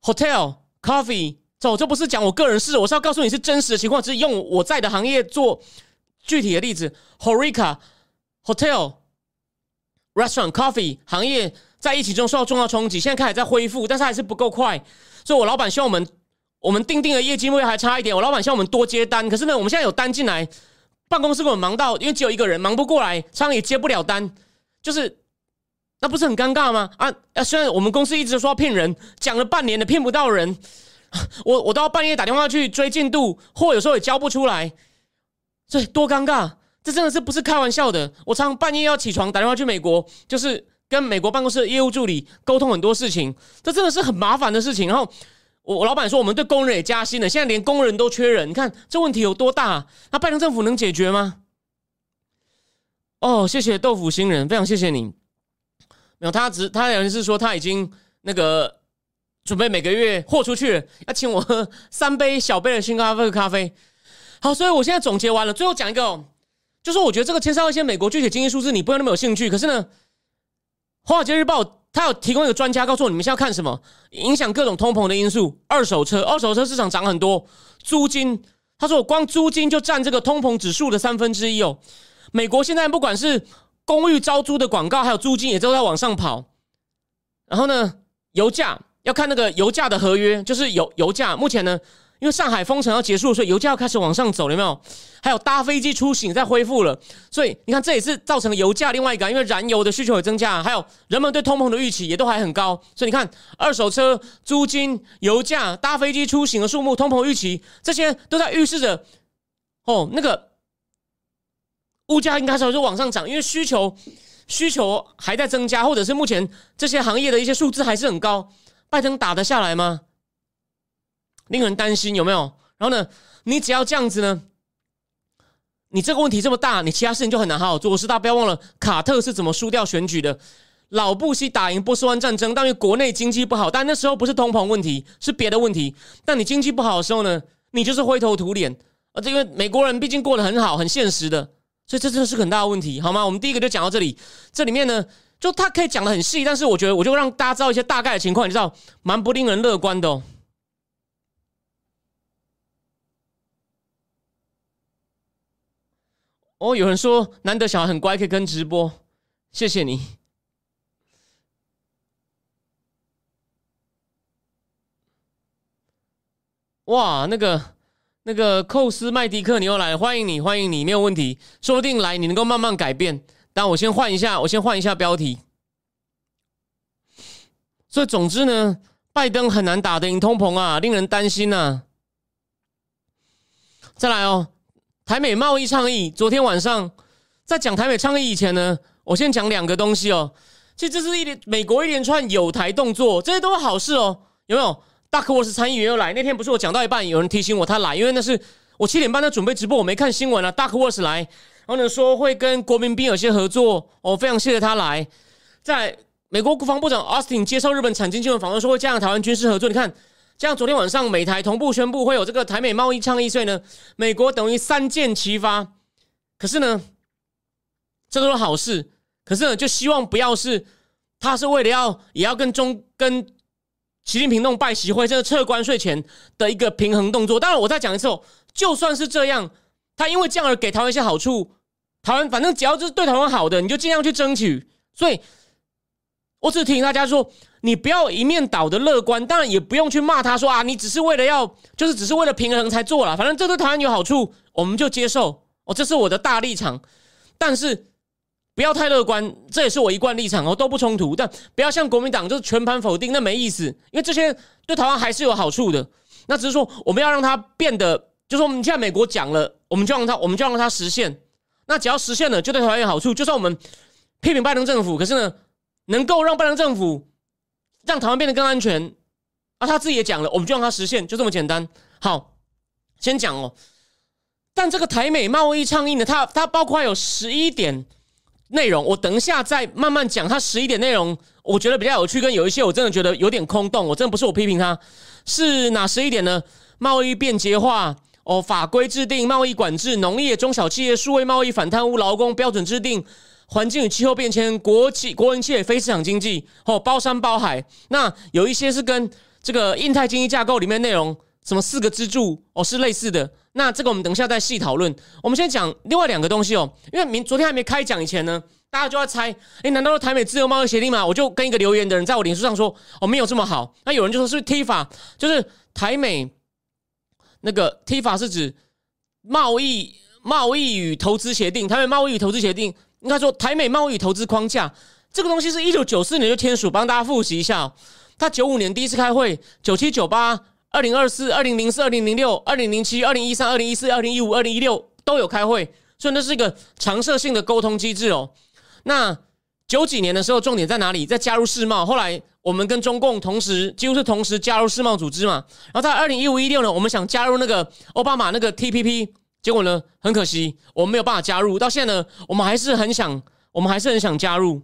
Speaker 1: hotel coffee 走，这不是讲我个人事，我是要告诉你是真实的情况，只是用我在的行业做具体的例子。：horica hotel restaurant coffee 行业。在疫情中受到重要冲击，现在开始在恢复，但是还是不够快。所以我老板希望我们，我们定定的业绩目标还差一点。我老板希望我们多接单，可是呢，我们现在有单进来，办公室给我忙到，因为只有一个人忙不过来，仓也接不了单，就是那不是很尴尬吗？啊啊！虽然我们公司一直说要骗人，讲了半年的，骗不到人，我我都要半夜打电话去追进度，货有时候也交不出来，这多尴尬！这真的是不是开玩笑的？我常半夜要起床打电话去美国，就是。跟美国办公室的业务助理沟通很多事情，这真的是很麻烦的事情。然后我老板说，我们对工人也加薪了，现在连工人都缺人。你看这问题有多大？那拜登政府能解决吗？哦，谢谢豆腐新人，非常谢谢你。没有，他只他好像是说他已经那个准备每个月豁出去，要请我喝三杯小杯的星咖啡咖啡。好，所以我现在总结完了，最后讲一个，就是我觉得这个牵涉一些美国具体经济数字，你不要那么有兴趣。可是呢？华尔街日报，他有提供一个专家告诉我，你们现在要看什么？影响各种通膨的因素。二手车，二手车市场涨很多。租金，他说我光租金就占这个通膨指数的三分之一哦。美国现在不管是公寓招租的广告，还有租金也都在往上跑。然后呢，油价要看那个油价的合约，就是油油价目前呢。因为上海封城要结束，所以油价要开始往上走，有没有？还有搭飞机出行在恢复了，所以你看这也是造成油价另外一个，因为燃油的需求有增加，还有人们对通膨的预期也都还很高，所以你看二手车、租金、油价、搭飞机出行的数目、通膨预期，这些都在预示着哦，那个物价应该是往上涨，因为需求需求还在增加，或者是目前这些行业的一些数字还是很高，拜登打得下来吗？令人担心有没有？然后呢？你只要这样子呢？你这个问题这么大，你其他事情就很难好好做。是大家不要忘了，卡特是怎么输掉选举的？老布希打赢波斯湾战争，但因为国内经济不好，但那时候不是通膨问题，是别的问题。但你经济不好的时候呢，你就是灰头土脸。啊，这个美国人毕竟过得很好，很现实的，所以这真的是很大的问题，好吗？我们第一个就讲到这里。这里面呢，就他可以讲的很细，但是我觉得我就让大家知道一些大概的情况，你知道，蛮不令人乐观的哦。哦，有人说难得小孩很乖，可以跟直播，谢谢你。哇，那个那个寇斯麦迪克，你又来，欢迎你，欢迎你，没有问题，说不定来你能够慢慢改变。但我先换一下，我先换一下标题。所以总之呢，拜登很难打得赢通膨啊，令人担心呐。再来哦。台美贸易倡议，昨天晚上在讲台美倡议以前呢，我先讲两个东西哦。其实这是一连美国一连串有台动作，这些都是好事哦。有没有？大克沃斯参议员又来，那天不是我讲到一半，有人提醒我他来，因为那是我七点半在准备直播，我没看新闻啊。大克沃斯来，然后呢说会跟国民兵有些合作，我非常谢谢他来。在美国国防部长 Austin 接受日本产经新闻访问说会加强台湾军事合作，你看。像昨天晚上美台同步宣布会有这个台美贸易倡议税呢，美国等于三箭齐发。可是呢，这都是好事。可是呢，就希望不要是他是为了要也要跟中跟习近平弄拜习会，这个撤关税前的一个平衡动作。当然，我再讲一次哦，就算是这样，他因为这样而给台湾一些好处，台湾反正只要就是对台湾好的，你就尽量去争取。所以，我只提醒大家说。你不要一面倒的乐观，当然也不用去骂他说啊，你只是为了要，就是只是为了平衡才做了，反正这对台湾有好处，我们就接受。哦，这是我的大立场，但是不要太乐观，这也是我一贯立场哦，都不冲突。但不要像国民党就是全盘否定，那没意思，因为这些对台湾还是有好处的。那只是说我们要让它变得，就说我们现在美国讲了，我们就让它，我们就让它实现。那只要实现了，就对台湾有好处。就算我们批评拜登政府，可是呢，能够让拜登政府。让台湾变得更安全啊！他自己也讲了，我们就让他实现，就这么简单。好，先讲哦。但这个台美贸易倡议呢，它它包括有十一点内容，我等一下再慢慢讲。它十一点内容，我觉得比较有趣，跟有一些我真的觉得有点空洞。我真的不是我批评他，是哪十一点呢？贸易便捷化哦，法规制定、贸易管制、农业、中小企业、数位贸易、反贪污、劳工标准制定。环境与气候变迁、国企、国营企业、非市场经济，哦，包山包海。那有一些是跟这个印太经济架构里面内容，什么四个支柱哦，是类似的。那这个我们等一下再细讨论。我们先讲另外两个东西哦，因为明昨天还没开讲以前呢，大家就要猜，哎，难道是台美自由贸易协定吗？我就跟一个留言的人在我脸书上说，哦，没有这么好。那有人就说是 T 法，就是台美那个 T 法是指贸易贸易与投资协定，台美贸易与投资协定。应该说，台美贸易投资框架这个东西是一九九四年就签署，帮大家复习一下。他九五年第一次开会，九七九八、二零二四、二零零四、二零零六、二零零七、二零一三、二零一四、二零一五、二零一六都有开会，所以那是一个常设性的沟通机制哦。那九几年的时候，重点在哪里？在加入世贸。后来我们跟中共同时几乎是同时加入世贸组织嘛。然后在二零一五一六呢，我们想加入那个奥巴马那个 TPP。结果呢？很可惜，我们没有办法加入。到现在呢，我们还是很想，我们还是很想加入。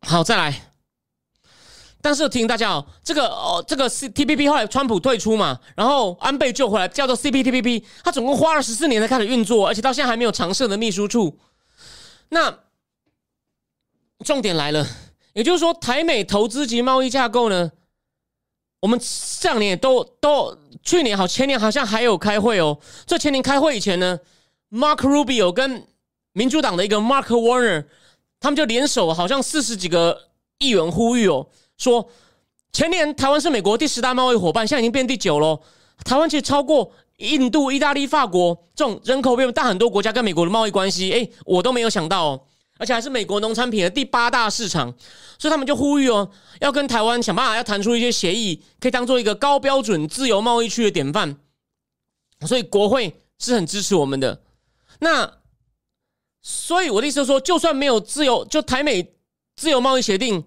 Speaker 1: 好，再来。但是提醒大家哦，这个哦，这个 C T P P 后来川普退出嘛，然后安倍救回来，叫做 C P T P P，他总共花了十四年才开始运作，而且到现在还没有常设的秘书处。那重点来了。也就是说，台美投资及贸易架构呢，我们上年都都去年好，前年好像还有开会哦。这前年开会以前呢，Mark Rubio 跟民主党的一个 Mark Warner，他们就联手，好像四十几个议员呼吁哦，说前年台湾是美国第十大贸易伙伴，现在已经变第九了。台湾其实超过印度、意大利、法国这种人口变大很多国家跟美国的贸易关系，哎，我都没有想到哦。而且还是美国农产品的第八大市场，所以他们就呼吁哦，要跟台湾想办法要谈出一些协议，可以当做一个高标准自由贸易区的典范。所以国会是很支持我们的。那所以我的意思是说，就算没有自由，就台美自由贸易协定，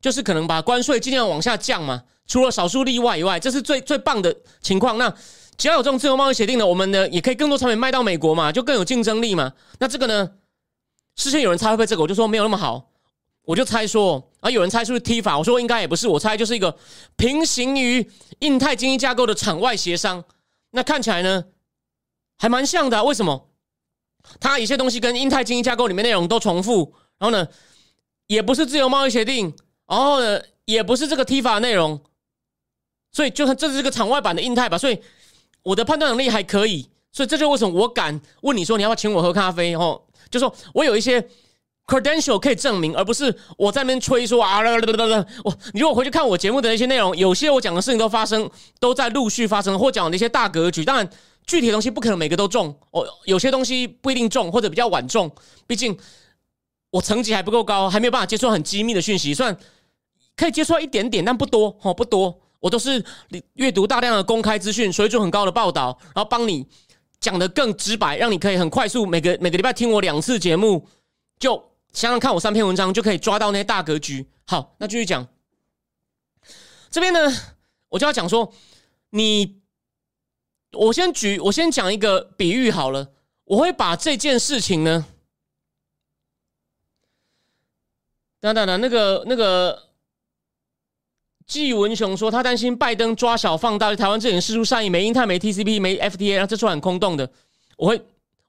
Speaker 1: 就是可能把关税尽量往下降嘛，除了少数例外以外，这是最最棒的情况。那只要有这种自由贸易协定呢，我们呢也可以更多产品卖到美国嘛，就更有竞争力嘛。那这个呢，事先有人猜会不会这个，我就说没有那么好，我就猜说啊，有人猜出是 T 法，我说应该也不是，我猜就是一个平行于印太经济架构的场外协商。那看起来呢，还蛮像的。为什么？它一些东西跟印太经济架构里面内容都重复，然后呢，也不是自由贸易协定，然后呢，也不是这个 T 法内容。所以，就算这是个场外版的印太吧，所以我的判断能力还可以，所以这就为什么我敢问你说你要不要请我喝咖啡？哦，就说我有一些 credential 可以证明，而不是我在那边吹说啊，我你如果回去看我节目的那些内容，有些我讲的事情都发生，都在陆续发生，或讲的一些大格局。当然，具体的东西不可能每个都中，哦，有些东西不一定中，或者比较晚中。毕竟我层级还不够高，还没有办法接触很机密的讯息，算可以接触一点点，但不多，哦，不多。我都是阅读大量的公开资讯，水准很高的报道，然后帮你讲的更直白，让你可以很快速每个每个礼拜听我两次节目，就想想看我三篇文章就可以抓到那些大格局。好，那继续讲这边呢，我就要讲说，你我先举我先讲一个比喻好了，我会把这件事情呢，等等等，那个那个。季文雄说，他担心拜登抓小放大，台湾这点事出善意，没英泰，没 TCP，没 FTA，让这出很空洞的。我会，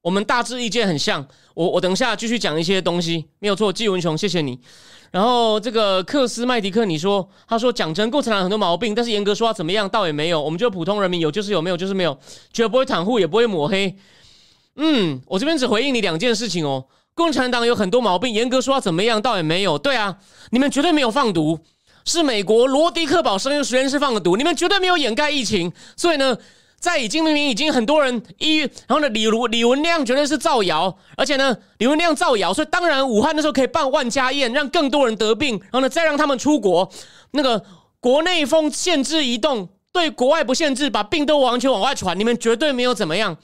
Speaker 1: 我们大致意见很像。我我等一下继续讲一些东西，没有错。季文雄，谢谢你。然后这个克斯麦迪克，你说，他说讲真，共产党很多毛病，但是严格说怎么样，倒也没有。我们就普通人民有就是有，没有就是没有，绝不会袒护，也不会抹黑。嗯，我这边只回应你两件事情哦。共产党有很多毛病，严格说怎么样，倒也没有。对啊，你们绝对没有放毒。是美国罗迪克堡生物实验室放的毒，你们绝对没有掩盖疫情，所以呢，在已经明明已经很多人医，然后呢，李如李文亮绝对是造谣，而且呢，李文亮造谣，所以当然武汉那时候可以办万家宴，让更多人得病，然后呢，再让他们出国，那个国内封限制移动，对国外不限制，把病都完全往外传，你们绝对没有怎么样。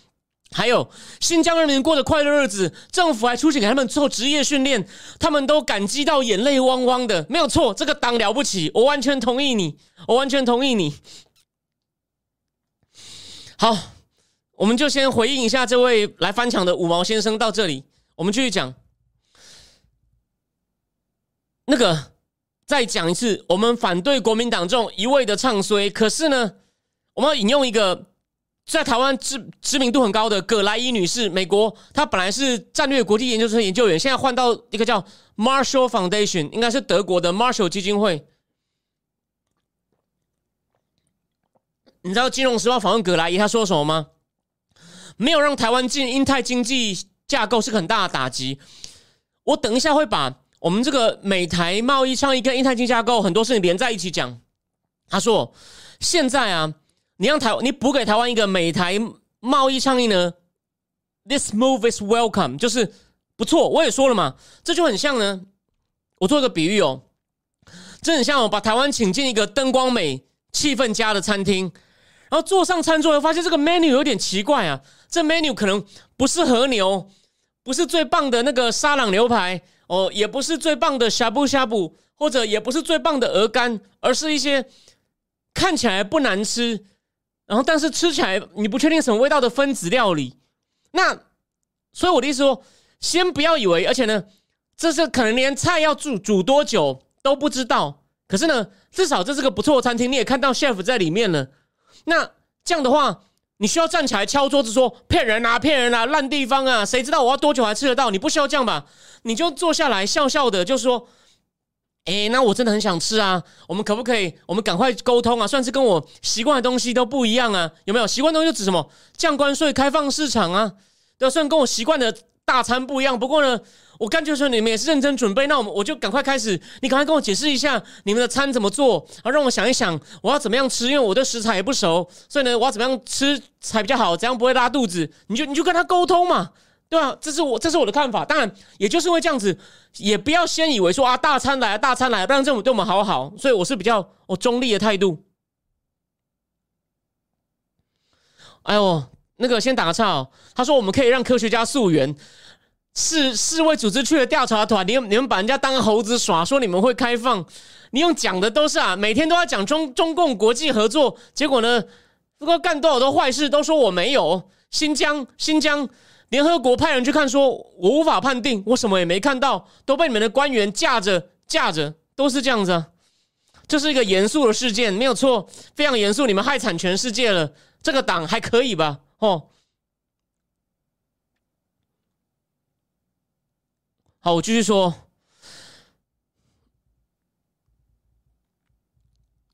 Speaker 1: 还有新疆人民过着快乐日子，政府还出钱给他们做职业训练，他们都感激到眼泪汪汪的，没有错，这个党了不起，我完全同意你，我完全同意你。好，我们就先回应一下这位来翻墙的五毛先生，到这里，我们继续讲。那个再讲一次，我们反对国民党这种一味的唱衰，可是呢，我们要引用一个。在台湾知知名度很高的葛莱伊女士，美国她本来是战略国际研究所研究员，现在换到一个叫 Marshall Foundation，应该是德国的 Marshall 基金会。你知道《金融时报》访问葛莱伊，他说什么吗？没有让台湾进英泰经济架构是很大的打击。我等一下会把我们这个美台贸易倡议跟英泰经济架构很多事情连在一起讲。他说现在啊。你让台，你补给台湾一个美台贸易倡议呢？This move is welcome，就是不错。我也说了嘛，这就很像呢。我做一个比喻哦，这很像我把台湾请进一个灯光美、气氛佳的餐厅，然后坐上餐桌，发现这个 menu 有点奇怪啊。这 menu 可能不是和牛，不是最棒的那个沙朗牛排哦，也不是最棒的呷哺呷哺，或者也不是最棒的鹅肝，而是一些看起来不难吃。然后，但是吃起来你不确定什么味道的分子料理，那所以我的意思说，先不要以为，而且呢，这是可能连菜要煮煮多久都不知道。可是呢，至少这是个不错的餐厅，你也看到 chef 在里面了。那这样的话，你需要站起来敲桌子说骗人啊，骗人啊，烂地方啊，谁知道我要多久还吃得到？你不需要这样吧？你就坐下来笑笑的，就说。哎，那我真的很想吃啊！我们可不可以？我们赶快沟通啊！算是跟我习惯的东西都不一样啊，有没有？习惯东西就指什么？降关税、开放市场啊，对虽然跟我习惯的大餐不一样，不过呢，我感觉说你们也是认真准备，那我我就赶快开始。你赶快跟我解释一下你们的餐怎么做，然后让我想一想我要怎么样吃，因为我对食材也不熟，所以呢，我要怎么样吃才比较好，怎样不会拉肚子？你就你就跟他沟通嘛。对啊，这是我这是我的看法。当然，也就是因为这样子，也不要先以为说啊，大餐来了，大餐来了，让政府对我们好好。所以我是比较我中立的态度。哎呦，那个先打个岔哦。他说我们可以让科学家溯源，世世卫组织去了调查团，你你们把人家当猴子耍，说你们会开放，你用讲的都是啊，每天都要讲中中共国际合作，结果呢？不过干多少的坏事都说我没有。新疆，新疆，联合国派人去看，说我无法判定，我什么也没看到，都被你们的官员架着架着，都是这样子啊。这是一个严肃的事件，没有错，非常严肃。你们害惨全世界了，这个党还可以吧？哦，好，我继续说，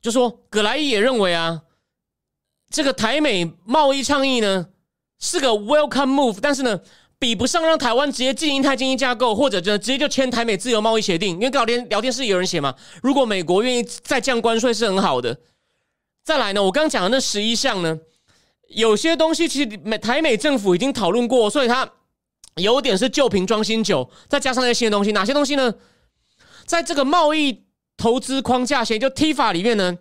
Speaker 1: 就说葛莱伊也认为啊，这个台美贸易倡议呢是个 welcome move，但是呢。比不上让台湾直接进英太经济架构，或者就直接就签台美自由贸易协定。因为聊天聊天室有人写嘛，如果美国愿意再降关税是很好的。再来呢，我刚讲的那十一项呢，有些东西其实美台美政府已经讨论过，所以它有点是旧瓶装新酒，再加上一些新的东西。哪些东西呢？在这个贸易投资框架协议就 T 法里面呢，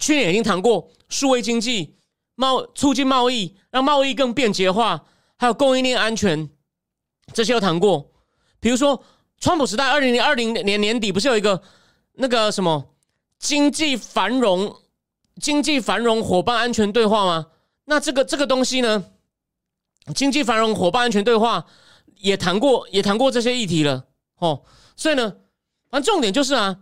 Speaker 1: 去年已经谈过数位经济、贸促进贸易，让贸易更便捷化。还有供应链安全，这些有谈过。比如说，川普时代二零二零年年底不是有一个那个什么经济繁荣、经济繁荣伙伴安全对话吗？那这个这个东西呢，经济繁荣伙伴安全对话也谈过，也谈过这些议题了。哦，所以呢，反正重点就是啊。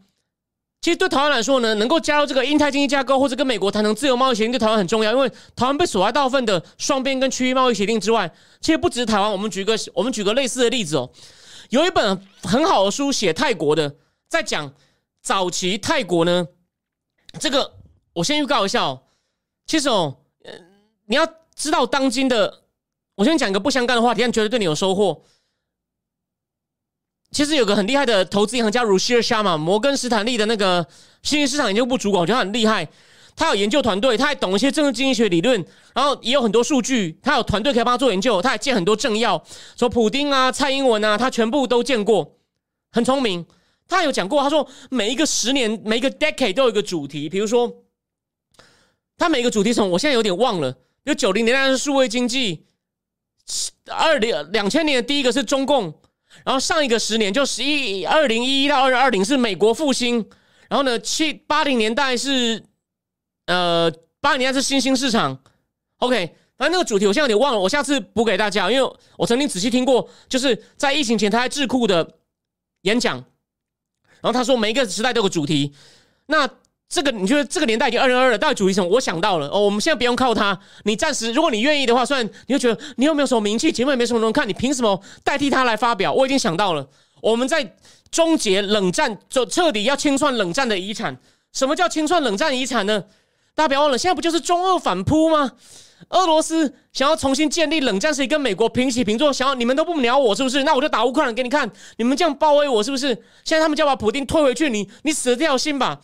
Speaker 1: 其实对台湾来说呢，能够加入这个印太经济架构，或者跟美国谈成自由贸易协定，对台湾很重要。因为台湾被锁在大部分的双边跟区域贸易协定之外。其实不只是台湾，我们举个我们举个类似的例子哦。有一本很好的书，写泰国的，在讲早期泰国呢。这个我先预告一下哦。其实哦，你要知道当今的，我先讲一个不相干的话题，但觉得对你有收获。其实有个很厉害的投资银行家如希尔沙嘛，摩根斯坦利的那个新兴市场研究部主管，我觉得他很厉害。他有研究团队，他还懂一些政治经济学理论，然后也有很多数据。他有团队可以帮他做研究，他还见很多政要，说普丁啊、蔡英文啊，他全部都见过，很聪明。他有讲过，他说每一个十年、每一个 decade 都有一个主题，比如说他每一个主题从我现在有点忘了，有九零年代是数位经济，二零两千年的第一个是中共。然后上一个十年就十一二零一一到二零二零是美国复兴，然后呢七八零年代是呃八零年代是新兴市场，OK，反正那个主题我现在有点忘了，我下次补给大家，因为我曾经仔细听过，就是在疫情前他在智库的演讲，然后他说每一个时代都有个主题，那。这个你觉得这个年代已经二零二二了，到底主题什么？我想到了哦，我们现在不用靠他，你暂时如果你愿意的话，虽然你会觉得你又没有什么名气，节目也没什么人看，你凭什么代替他来发表？我已经想到了，我们在终结冷战，就彻底要清算冷战的遗产。什么叫清算冷战遗产呢？大家不要忘了，现在不就是中俄反扑吗？俄罗斯想要重新建立冷战时期跟美国平起平坐，想要你们都不鸟我是不是？那我就打乌克兰给你看，你们这样包围我是不是？现在他们就要把普京推回去，你你死了这条心吧。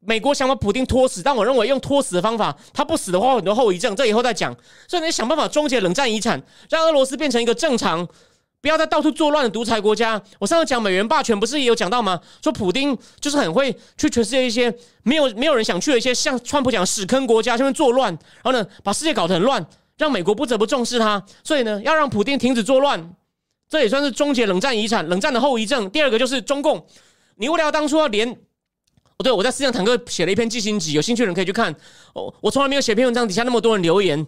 Speaker 1: 美国想把普京拖死，但我认为用拖死的方法，他不死的话，很多后遗症，这以后再讲。所以你想办法终结冷战遗产，让俄罗斯变成一个正常，不要再到处作乱的独裁国家。我上次讲美元霸权，不是也有讲到吗？说普京就是很会去全世界一些没有没有人想去的一些，像川普讲屎坑国家，下面作乱，然后呢把世界搞得很乱，让美国不得不重视他。所以呢，要让普京停止作乱，这也算是终结冷战遗产、冷战的后遗症。第二个就是中共，你无聊当初要连。哦，对，我在思想坦克写了一篇记心集，有兴趣的人可以去看。哦，我从来没有写篇文章，底下那么多人留言。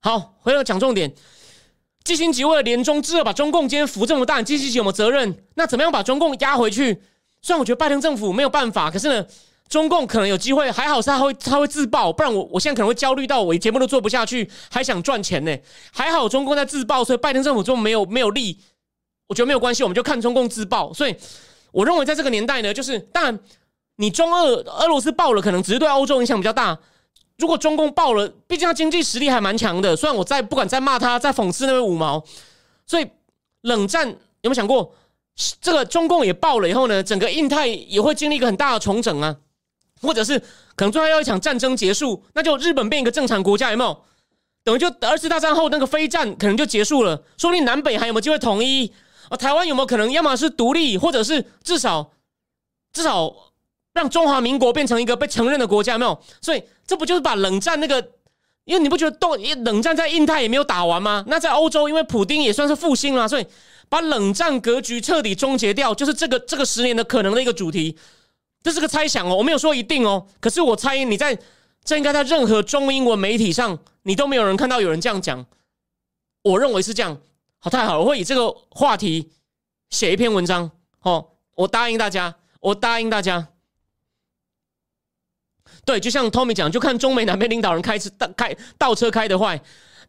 Speaker 1: 好，回来讲重点。记心集为了连中之二，把中共今天扶这么大，记心集有没有责任？那怎么样把中共压回去？虽然我觉得拜登政府没有办法，可是呢，中共可能有机会。还好是他会他会自爆，不然我我现在可能会焦虑到我节目都做不下去，还想赚钱呢。还好中共在自爆，所以拜登政府中没有没有力。我觉得没有关系，我们就看中共自爆。所以我认为在这个年代呢，就是当然。你中俄俄罗斯爆了，可能只是对欧洲影响比较大。如果中共爆了，毕竟他经济实力还蛮强的。虽然我在不管在骂他，在讽刺那位五毛，所以冷战有没有想过，这个中共也爆了以后呢，整个印太也会经历一个很大的重整啊？或者是可能最后要一场战争结束，那就日本变一个正常国家，有没有？等于就二次大战后那个非战可能就结束了，说不定南北还有没有机会统一啊？台湾有没有可能要么是独立，或者是至少至少？让中华民国变成一个被承认的国家，没有？所以这不就是把冷战那个？因为你不觉得动冷战在印太也没有打完吗？那在欧洲，因为普丁也算是复兴了，所以把冷战格局彻底终结掉，就是这个这个十年的可能的一个主题。这是个猜想哦，我没有说一定哦。可是我猜你在这应该在任何中英文媒体上，你都没有人看到有人这样讲。我认为是这样。好，太好了，我会以这个话题写一篇文章。哦，我答应大家，我答应大家。对，就像 Tommy 讲，就看中美哪边领导人开车倒开倒车开的坏。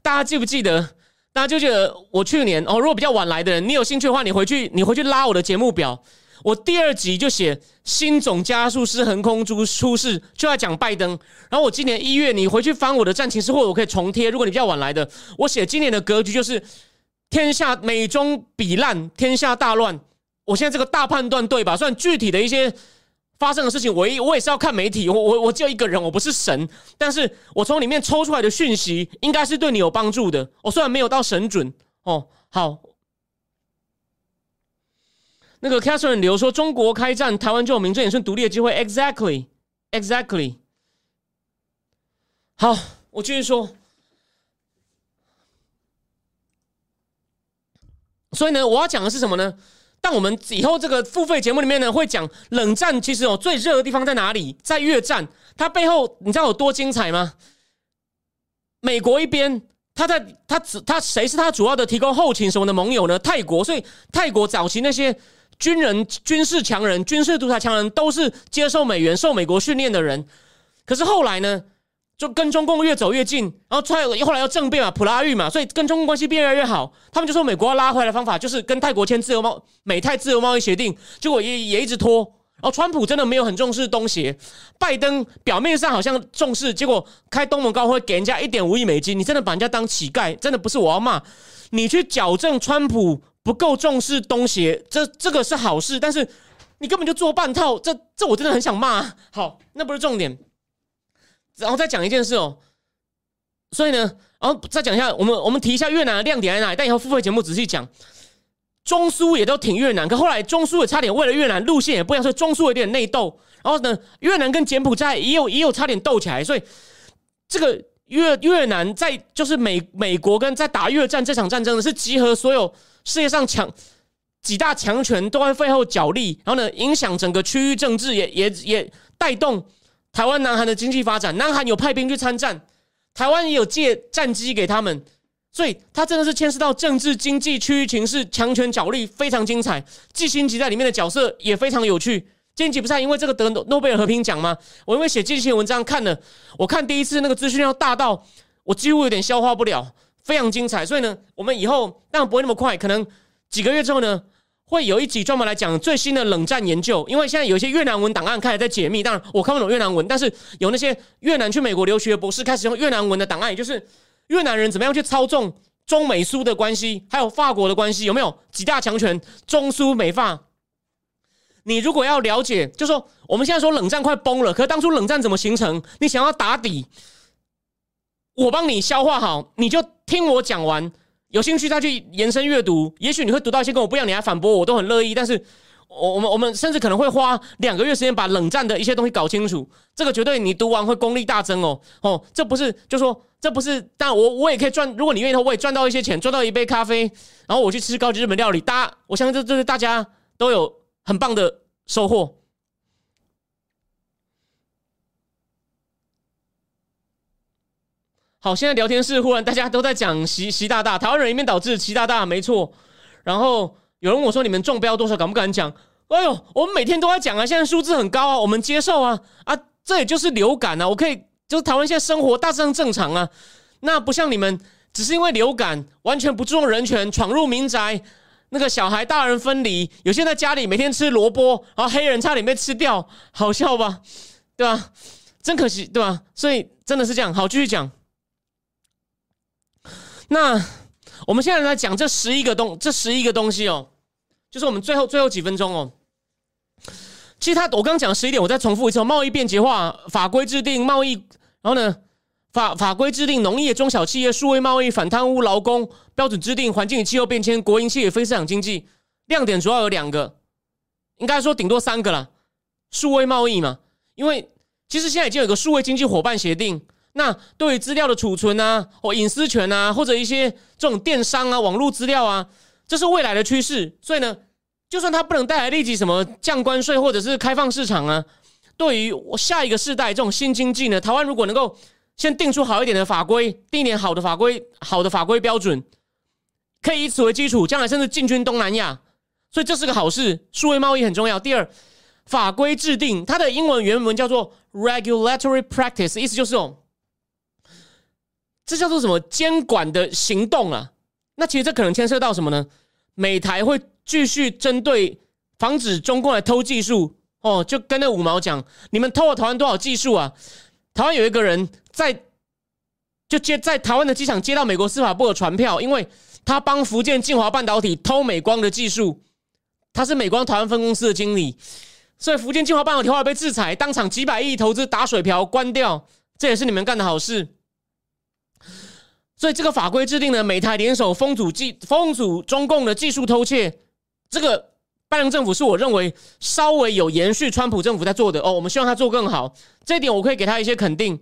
Speaker 1: 大家记不记得？大家就记得我去年哦，如果比较晚来的人，你有兴趣的话，你回去你回去拉我的节目表。我第二集就写新总加速师横空出出事，就要讲拜登。然后我今年一月，你回去翻我的战情室，或我可以重贴。如果你比较晚来的，我写今年的格局就是天下美中比烂，天下大乱。我现在这个大判断对吧？算具体的一些发生的事情，我我也是要看媒体。我我我只有一个人，我不是神，但是我从里面抽出来的讯息，应该是对你有帮助的。我虽然没有到神准哦，好。那个 Catherine 留说：“中国开战，台湾就有名正言顺独立的机会。” Exactly，Exactly。好，我继续说。所以呢，我要讲的是什么呢？但我们以后这个付费节目里面呢，会讲冷战其实有最热的地方在哪里？在越战，它背后你知道有多精彩吗？美国一边。他在他只他谁是他主要的提供后勤什么的盟友呢？泰国，所以泰国早期那些军人、军事强人、军事独裁强人都是接受美元、受美国训练的人。可是后来呢，就跟中共越走越近，然后出来后来要政变嘛，普拉玉嘛，所以跟中共关系变越来越好。他们就说美国要拉回来的方法就是跟泰国签自由贸美泰自由贸易协定，结果也也一直拖。然后川普真的没有很重视东协，拜登表面上好像重视，结果开东盟高会给人家一点五亿美金，你真的把人家当乞丐，真的不是我要骂你去矫正川普不够重视东协，这这个是好事，但是你根本就做半套，这这我真的很想骂。好，那不是重点，然后再讲一件事哦，所以呢，然后再讲一下，我们我们提一下越南的亮点在哪里，但以后付费节目仔细讲。中苏也都挺越南，可后来中苏也差点为了越南路线也不一样，所以中苏有点内斗。然后呢，越南跟柬埔寨也有也有差点斗起来，所以这个越越南在就是美美国跟在打越战这场战争呢，是集合所有世界上强几大强权都在背后角力，然后呢，影响整个区域政治，也也也带动台湾、南韩的经济发展。南韩有派兵去参战，台湾也有借战机给他们。所以，它真的是牵涉到政治、经济、区域情势、强权角力，非常精彩。季星吉在里面的角色也非常有趣。季吉不是因为这个得诺贝尔和平奖吗？我因为写季星文章看了，我看第一次那个资讯量大到我几乎有点消化不了，非常精彩。所以呢，我们以后当然不会那么快，可能几个月之后呢，会有一集专门来讲最新的冷战研究。因为现在有一些越南文档案开始在解密，当然我看不懂越南文，但是有那些越南去美国留学的博士开始用越南文的档案，也就是。越南人怎么样去操纵中美苏的关系，还有法国的关系？有没有几大强权？中苏美法？你如果要了解，就说我们现在说冷战快崩了，可是当初冷战怎么形成？你想要打底，我帮你消化好，你就听我讲完。有兴趣再去延伸阅读，也许你会读到一些跟我不一样，你还反驳我，我都很乐意。但是。我我们我们甚至可能会花两个月时间把冷战的一些东西搞清楚，这个绝对你读完会功力大增哦哦，这不是就说这不是，但我我也可以赚，如果你愿意的话，我也赚到一些钱，赚到一杯咖啡，然后我去吃高级日本料理，大家我相信这这是大家都有很棒的收获。好，现在聊天室忽然大家都在讲习习大大，台湾人一面倒致习大大没错，然后。有人问我说：“你们中标多少？敢不敢讲？”哎呦，我们每天都在讲啊，现在数字很高啊，我们接受啊啊，这也就是流感啊。我可以，就是台湾现在生活大致上正常啊。那不像你们，只是因为流感，完全不注重人权，闯入民宅，那个小孩大人分离，有些在家里每天吃萝卜，然后黑人差点被吃掉，好笑吧？对吧？真可惜，对吧？所以真的是这样。好，继续讲。那。我们现在来讲这十一个东，这十一个东西哦，就是我们最后最后几分钟哦。其实他我刚讲十一点，我再重复一次：贸易便捷化、法规制定、贸易，然后呢法法规制定、农业中小企业、数位贸易、反贪污、劳工标准制定、环境与气候变迁、国营企业、非市场经济。亮点主要有两个，应该说顶多三个了。数位贸易嘛，因为其实现在已经有个数位经济伙伴协定。那对于资料的储存啊，或隐私权啊，或者一些这种电商啊、网络资料啊，这是未来的趋势。所以呢，就算它不能带来立即什么降关税或者是开放市场啊，对于下一个世代这种新经济呢，台湾如果能够先定出好一点的法规，定一点好的法规、好的法规标准，可以以此为基础，将来甚至进军东南亚，所以这是个好事。数位贸易很重要。第二，法规制定，它的英文原文叫做 regulatory practice，意思就是哦，这叫做什么监管的行动啊？那其实这可能牵涉到什么呢？美台会继续针对防止中共来偷技术哦，就跟那五毛讲，你们偷了台湾多少技术啊？台湾有一个人在就接在台湾的机场接到美国司法部的传票，因为他帮福建晋华半导体偷美光的技术，他是美光台湾分公司的经理。所以福建晋华半导体后来被制裁，当场几百亿投资打水漂关掉，这也是你们干的好事。所以这个法规制定呢，美台联手封阻技封阻中共的技术偷窃，这个拜登政府是我认为稍微有延续川普政府在做的哦。我们希望他做更好，这一点我可以给他一些肯定。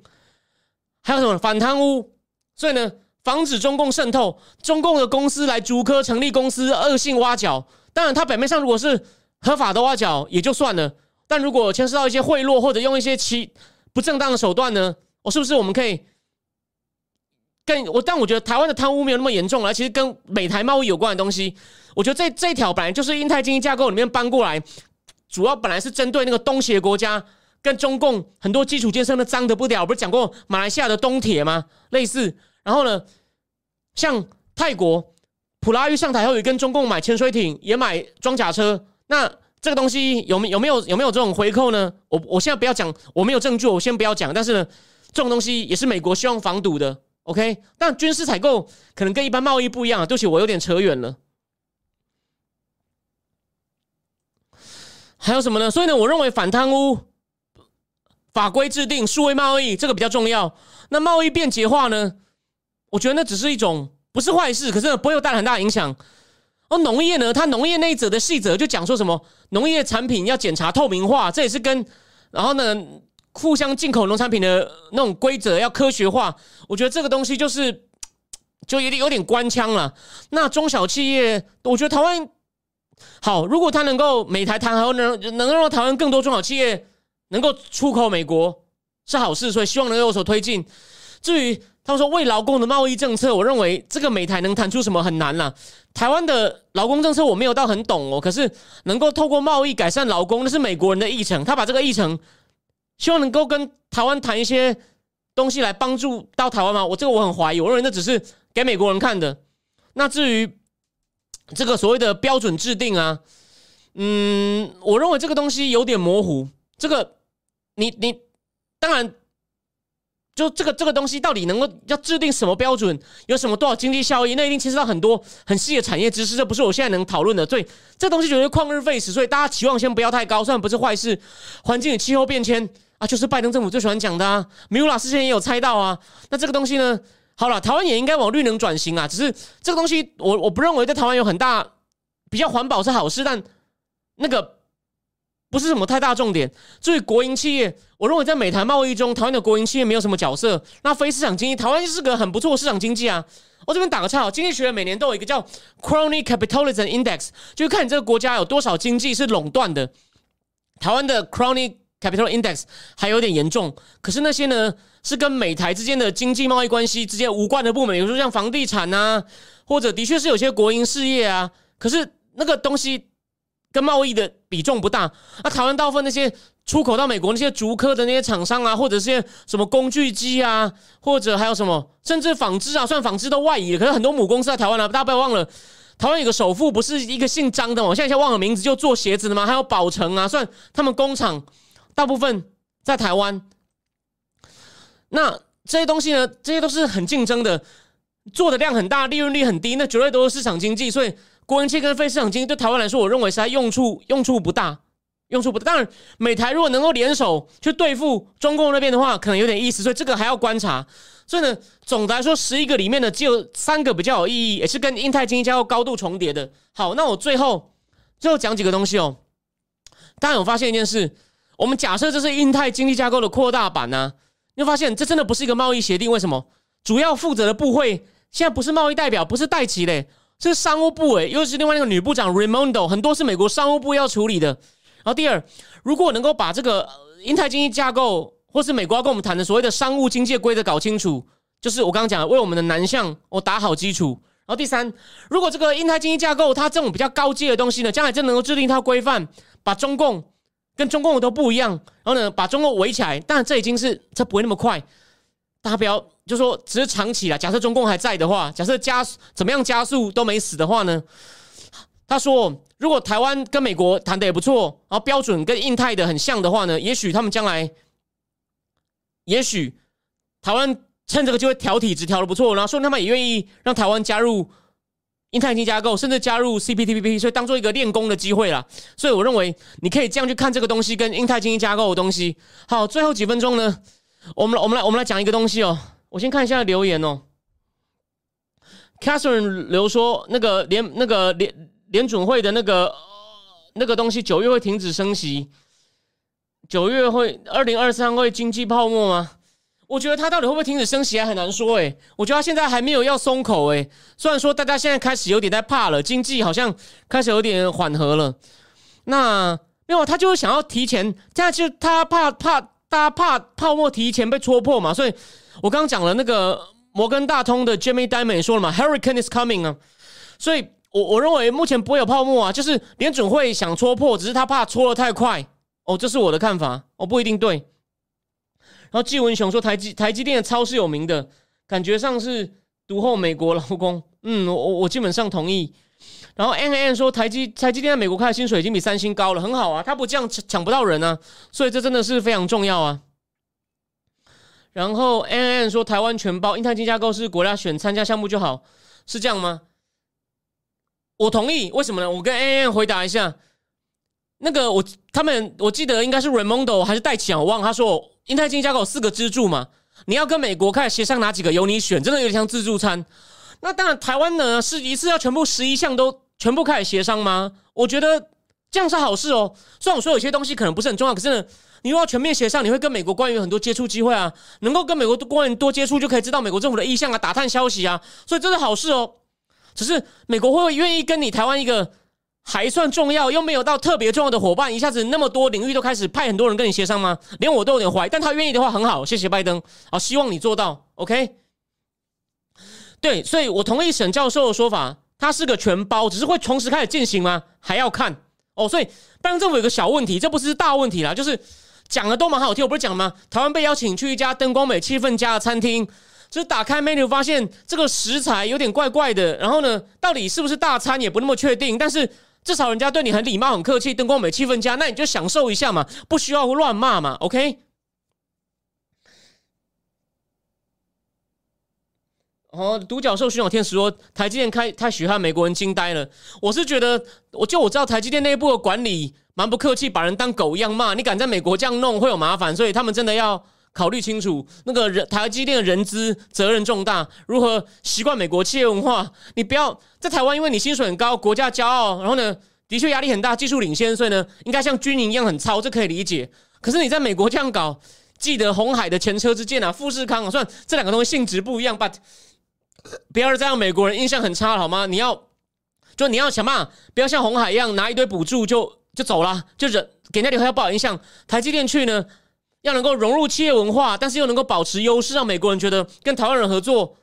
Speaker 1: 还有什么反贪污？所以呢，防止中共渗透，中共的公司来逐科成立公司，恶性挖角。当然，他表面上如果是。合法的挖角也就算了，但如果牵涉到一些贿赂或者用一些其不正当的手段呢？我是不是我们可以更我？但我觉得台湾的贪污没有那么严重了。其实跟美台贸易有关的东西，我觉得这这一条本来就是印太经济架构里面搬过来，主要本来是针对那个东协国家跟中共很多基础建设的脏的不了。不是讲过马来西亚的东铁吗？类似，然后呢，像泰国普拉玉上台后也跟中共买潜水艇，也买装甲车。那这个东西有没有没有有没有这种回扣呢？我我现在不要讲，我没有证据，我先不要讲。但是呢，这种东西也是美国希望防堵的。OK，但军事采购可能跟一般贸易不一样啊。对不起，我有点扯远了。还有什么呢？所以呢，我认为反贪污法规制定、数位贸易这个比较重要。那贸易便捷化呢？我觉得那只是一种不是坏事，可是不会有带来很大影响。而农业呢？它农业那一则的细则就讲说什么农业产品要检查透明化，这也是跟然后呢互相进口农产品的那种规则要科学化。我觉得这个东西就是就有点有点官腔了。那中小企业，我觉得台湾好，如果他能够美台谈好，能能让台湾更多中小企业能够出口美国是好事，所以希望能有所推进。至于他们说为劳工的贸易政策，我认为这个美台能谈出什么很难了。台湾的劳工政策我没有到很懂哦，可是能够透过贸易改善劳工，那是美国人的议程。他把这个议程，希望能够跟台湾谈一些东西来帮助到台湾吗？我这个我很怀疑，我认为那只是给美国人看的。那至于这个所谓的标准制定啊，嗯，我认为这个东西有点模糊。这个你你当然。就这个这个东西到底能够要制定什么标准，有什么多少经济效益，那一定牵涉到很多很细的产业知识，这不是我现在能讨论的。所以这东西绝对旷日费时，所以大家期望先不要太高，虽然不是坏事。环境与气候变迁啊，就是拜登政府最喜欢讲的啊。米拉之前也有猜到啊。那这个东西呢，好了，台湾也应该往绿能转型啊。只是这个东西，我我不认为在台湾有很大比较环保是好事，但那个。不是什么太大重点。至于国营企业，我认为在美台贸易中，台湾的国营企业没有什么角色。那非市场经济，台湾是个很不错的市场经济啊。我这边打个岔，经济学每年都有一个叫 Crony Capitalism Index，就是看你这个国家有多少经济是垄断的。台湾的 Crony Capital Index 还有点严重，可是那些呢是跟美台之间的经济贸易关系之间无关的部门，比如说像房地产啊，或者的确是有些国营事业啊，可是那个东西。跟贸易的比重不大，那台湾大部分那些出口到美国那些竹科的那些厂商啊，或者是什么工具机啊，或者还有什么，甚至纺织啊，算纺织都外移了。可是很多母公司在台湾啊，大家不要忘了，台湾有个首富不是一个姓张的吗？我现在先忘了名字，就做鞋子的吗？还有宝成啊，算他们工厂大部分在台湾。那这些东西呢，这些都是很竞争的，做的量很大，利润率很低，那绝对都是市场经济，所以。国营企跟非市场经济对台湾来说，我认为是它用处用处不大，用处不大。当然，美台如果能够联手去对付中共那边的话，可能有点意思。所以这个还要观察。所以呢，总的来说，十一个里面呢，只有三个比较有意义，也是跟印太经济架构高度重叠的。好，那我最后最后讲几个东西哦。大家有发现一件事？我们假设这是印太经济架构的扩大版呢，你会发现这真的不是一个贸易协定。为什么？主要负责的部会现在不是贸易代表，不是代旗嘞。是商务部诶，又是另外那个女部长 Raimondo，很多是美国商务部要处理的。然后第二，如果能够把这个印太经济架构，或是美国要跟我们谈的所谓的商务经济规则搞清楚，就是我刚刚讲的，为我们的南向我打好基础。然后第三，如果这个印太经济架构它这种比较高阶的东西呢，将来真能够制定一套规范，把中共跟中共都不一样，然后呢把中共围起来，但这已经是这不会那么快，大家不要就说只是长期了。假设中共还在的话，假设加怎么样加速都没死的话呢？他说，如果台湾跟美国谈的也不错，然后标准跟印太的很像的话呢，也许他们将来，也许台湾。趁这个机会调体质调的不错，然后说他们也愿意让台湾加入印太经济架构，甚至加入 CPTPP，所以当做一个练功的机会啦。所以我认为你可以这样去看这个东西跟印太经济架构的东西。好，最后几分钟呢，我们我们来我们来讲一个东西哦。我先看一下留言哦。Catherine 留说，那个联那个联联准会的那个那个东西九月会停止升息，九月会二零二三会经济泡沫吗？我觉得他到底会不会停止升息还很难说诶，我觉得他现在还没有要松口诶，虽然说大家现在开始有点在怕了，经济好像开始有点缓和了。那没有，他就是想要提前，这样就他怕怕大家怕泡沫提前被戳破嘛。所以我刚刚讲了那个摩根大通的 Jimmy Dimon 说了嘛，Hurricane is coming 啊。所以我我认为目前不会有泡沫啊，就是联准会想戳破，只是他怕戳的太快。哦，这是我的看法，哦不一定对。然后季文雄说台积台积电的超是有名的，感觉上是独后美国劳工。嗯，我我基本上同意。然后 N N 说台积台积电在美国开的薪水已经比三星高了，很好啊，他不这样抢抢不到人啊，所以这真的是非常重要啊。然后 N N 说台湾全包，印太金架构是国家选参加项目就好，是这样吗？我同意，为什么呢？我跟 N N 回答一下。那个我他们我记得应该是 Raimondo 还是戴启，我忘。他说，印太经济架构四个支柱嘛，你要跟美国开始协商哪几个由你选，真的有点像自助餐。那当然，台湾呢是一次要全部十一项都全部开始协商吗？我觉得这样是好事哦。虽然我说有些东西可能不是很重要，可是呢，你又要全面协商，你会跟美国官员很多接触机会啊，能够跟美国官员多接触，就可以知道美国政府的意向啊，打探消息啊，所以这是好事哦。只是美国会不会愿意跟你台湾一个？还算重要，又没有到特别重要的伙伴，一下子那么多领域都开始派很多人跟你协商吗？连我都有点怀疑，但他愿意的话很好，谢谢拜登，好，希望你做到，OK？对，所以我同意沈教授的说法，他是个全包，只是会同时开始进行吗？还要看哦。所以拜登政府有个小问题，这不是大问题啦，就是讲的都蛮好听，我不是讲吗？台湾被邀请去一家灯光美、气氛佳的餐厅，就是打开 menu 发现这个食材有点怪怪的，然后呢，到底是不是大餐也不那么确定，但是。至少人家对你很礼貌、很客气，灯光美、气氛佳，那你就享受一下嘛，不需要乱骂嘛，OK？哦，独角兽寻找天使说，台积电开太许害美国人惊呆了。我是觉得，我就我知道台积电内部的管理蛮不客气，把人当狗一样骂。你敢在美国这样弄，会有麻烦，所以他们真的要。考虑清楚，那个人台积电的人资责任重大，如何习惯美国企业文化？你不要在台湾，因为你薪水很高，国家骄傲，然后呢，的确压力很大，技术领先，所以呢，应该像军营一样很操，这可以理解。可是你在美国这样搞，记得红海的前车之鉴啊，富士康啊，算这两个东西性质不一样，but 不要再让美国人印象很差了好吗？你要就你要想办法，不要像红海一样拿一堆补助就就走了，就忍给那里会不好印象。台积电去呢？要能够融入企业文化，但是又能够保持优势，让美国人觉得跟台湾人合作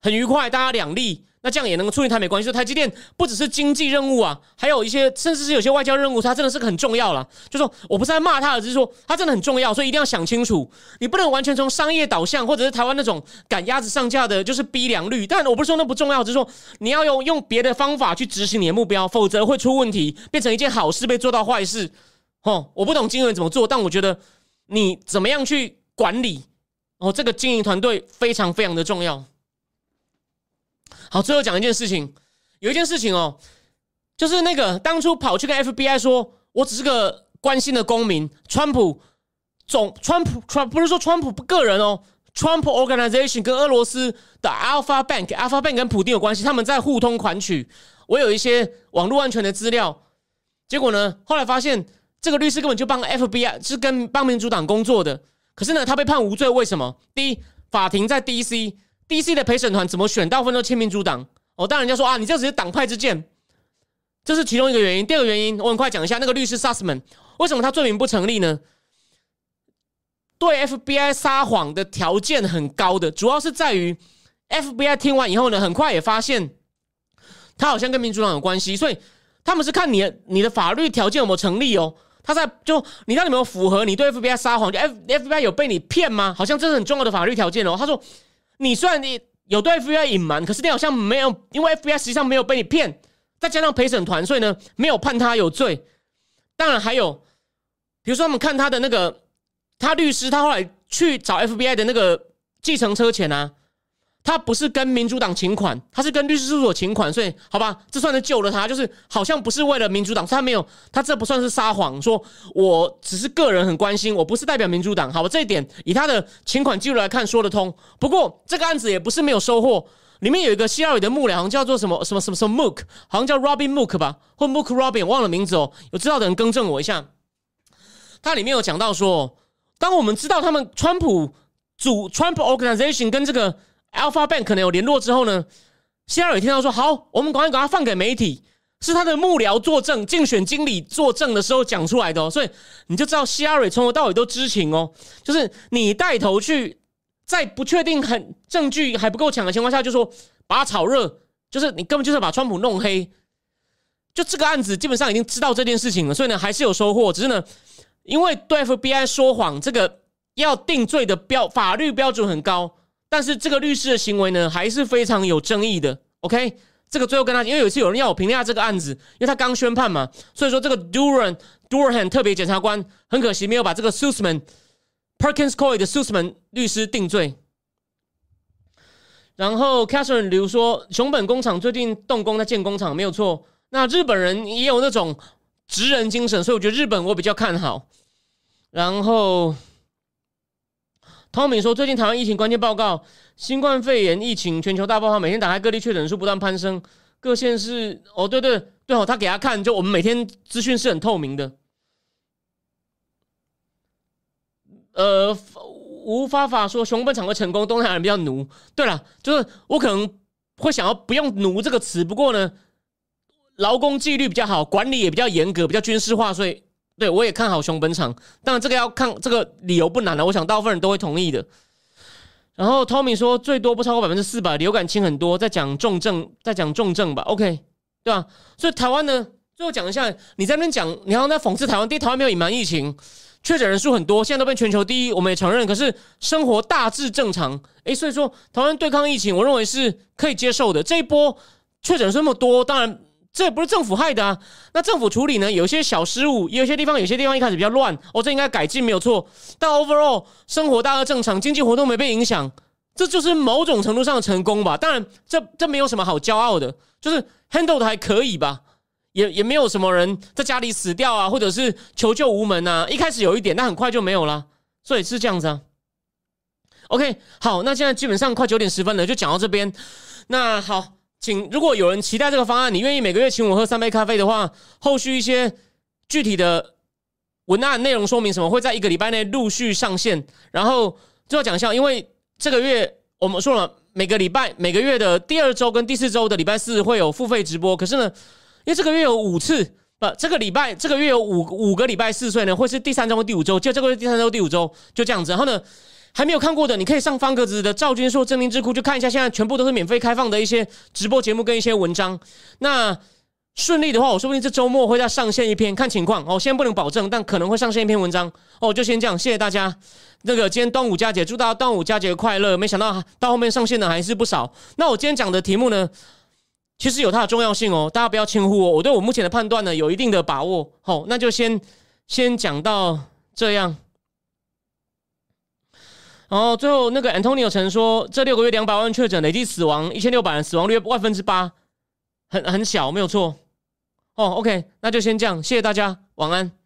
Speaker 1: 很愉快，大家两利，那这样也能够促进台美关系。说台积电不只是经济任务啊，还有一些甚至是有些外交任务，它真的是很重要了。就说我不是在骂他，只是说他真的很重要，所以一定要想清楚，你不能完全从商业导向，或者是台湾那种赶鸭子上架的，就是逼良率。但我不是说那不重要，只是说你要用用别的方法去执行你的目标，否则会出问题，变成一件好事被做到坏事。哦，我不懂金融怎么做，但我觉得。你怎么样去管理？哦，这个经营团队非常非常的重要。好，最后讲一件事情，有一件事情哦，就是那个当初跑去跟 FBI 说，我只是个关心的公民。川普总，川普川不是说川普个人哦，Trump Organization 跟俄罗斯的 Alpha Bank，Alpha Bank 跟普丁有关系，他们在互通款曲。我有一些网络安全的资料，结果呢，后来发现。这个律师根本就帮 FBI，是跟帮民主党工作的。可是呢，他被判无罪，为什么？第一，法庭在 DC，DC 的陪审团怎么选，大部分都亲民主党。哦，当然人家说啊，你这只是党派之见，这是其中一个原因。第二个原因，我很快讲一下，那个律师 Sussman 为什么他罪名不成立呢？对 FBI 撒谎的条件很高的，主要是在于 FBI 听完以后呢，很快也发现他好像跟民主党有关系，所以他们是看你的你的法律条件有没有成立哦。他在就你到底有没有符合你对 FBI 撒谎？就 F FBI 有被你骗吗？好像这是很重要的法律条件哦。他说你虽然你有对 FBI 隐瞒，可是你好像没有，因为 FBI 实际上没有被你骗，再加上陪审团，所以呢没有判他有罪。当然还有，比如说他们看他的那个。他律师，他后来去找 FBI 的那个计程车钱啊，他不是跟民主党请款，他是跟律师事务所请款，所以好吧，这算是救了他，就是好像不是为了民主党，他没有，他这不算是撒谎，说我只是个人很关心，我不是代表民主党，好吧，这一点以他的请款记录来看说得通。不过这个案子也不是没有收获，里面有一个希拉里的幕僚，好像叫做什么什么什么什么 Mook，好像叫 Robin Mook 吧，或 Mook Robin，忘了名字哦，有知道的人更正我一下。他里面有讲到说。当我们知道他们川普组 Trump Organization 跟这个 Alpha Bank 可能有联络之后呢，希拉里听到说好，我们赶快把它放给媒体，是他的幕僚作证、竞选经理作证的时候讲出来的哦，所以你就知道希拉里从头到尾都知情哦，就是你带头去在不确定很证据还不够强的情况下，就说把它炒热，就是你根本就是把川普弄黑，就这个案子基本上已经知道这件事情了，所以呢还是有收获，只是呢。因为对 FBI 说谎这个要定罪的标法律标准很高，但是这个律师的行为呢还是非常有争议的。OK，这个最后跟他，因为有一次有人要我评价这个案子，因为他刚宣判嘛，所以说这个 Duran Durhan 特别检察官很可惜没有把这个 Susman Perkins Coy 的 Sussman 律师定罪。然后 Catherine 比如说熊本工厂最近动工在建工厂没有错，那日本人也有那种。职人精神，所以我觉得日本我比较看好。然后，Tommy 说，最近台湾疫情关键报告，新冠肺炎疫情全球大爆发，每天打开各地确诊数不断攀升，各县市哦，对对对哦，他给他看，就我们每天资讯是很透明的。呃，无法法说熊本厂会成功，东南亚人比较奴。对了，就是我可能会想要不用“奴”这个词，不过呢。劳工纪律比较好，管理也比较严格，比较军事化，所以对我也看好熊本厂。当然，这个要看这个理由不难了，我想大部分人都会同意的。然后 Tommy 说，最多不超过百分之四百，流感轻很多。在讲重症，在讲重症吧，OK，对吧？所以台湾呢，最后讲一下，你在那边讲，你好像在讽刺台湾，第一，台湾没有隐瞒疫情，确诊人数很多，现在都被全球第一，我们也承认。可是生活大致正常，诶，所以说台湾对抗疫情，我认为是可以接受的。这一波确诊这么多，当然。这也不是政府害的啊，那政府处理呢？有些小失误，有些地方有些地方一开始比较乱，哦，这应该改进没有错。但 overall 生活大概正常，经济活动没被影响，这就是某种程度上的成功吧。当然，这这没有什么好骄傲的，就是 handle 的还可以吧，也也没有什么人在家里死掉啊，或者是求救无门啊。一开始有一点，但很快就没有了，所以是这样子啊。OK，好，那现在基本上快九点十分了，就讲到这边。那好。请，如果有人期待这个方案，你愿意每个月请我喝三杯咖啡的话，后续一些具体的文案内容说明什么会在一个礼拜内陆续上线。然后最后讲一下，因为这个月我们说了，每个礼拜每个月的第二周跟第四周的礼拜四会有付费直播。可是呢，因为这个月有五次，不，这个礼拜这个月有五五个礼拜四岁呢，会是第三周和第五周，就这个月第三周第五周就这样子。然后呢？还没有看过的，你可以上方格子的赵君硕真灵智库去看一下，现在全部都是免费开放的一些直播节目跟一些文章。那顺利的话，我说不定这周末会再上线一篇，看情况哦。现在不能保证，但可能会上线一篇文章哦。就先这样，谢谢大家。那个今天端午佳节，祝大家端午佳节快乐。没想到到后面上线的还是不少。那我今天讲的题目呢，其实有它的重要性哦，大家不要轻忽哦。我对我目前的判断呢，有一定的把握。好，那就先先讲到这样。然后最后那个 Antonio 曾说，这六个月两百万确诊，累计死亡一千六百人，死亡率万分之八，很很小，没有错。哦，OK，那就先这样，谢谢大家，晚安。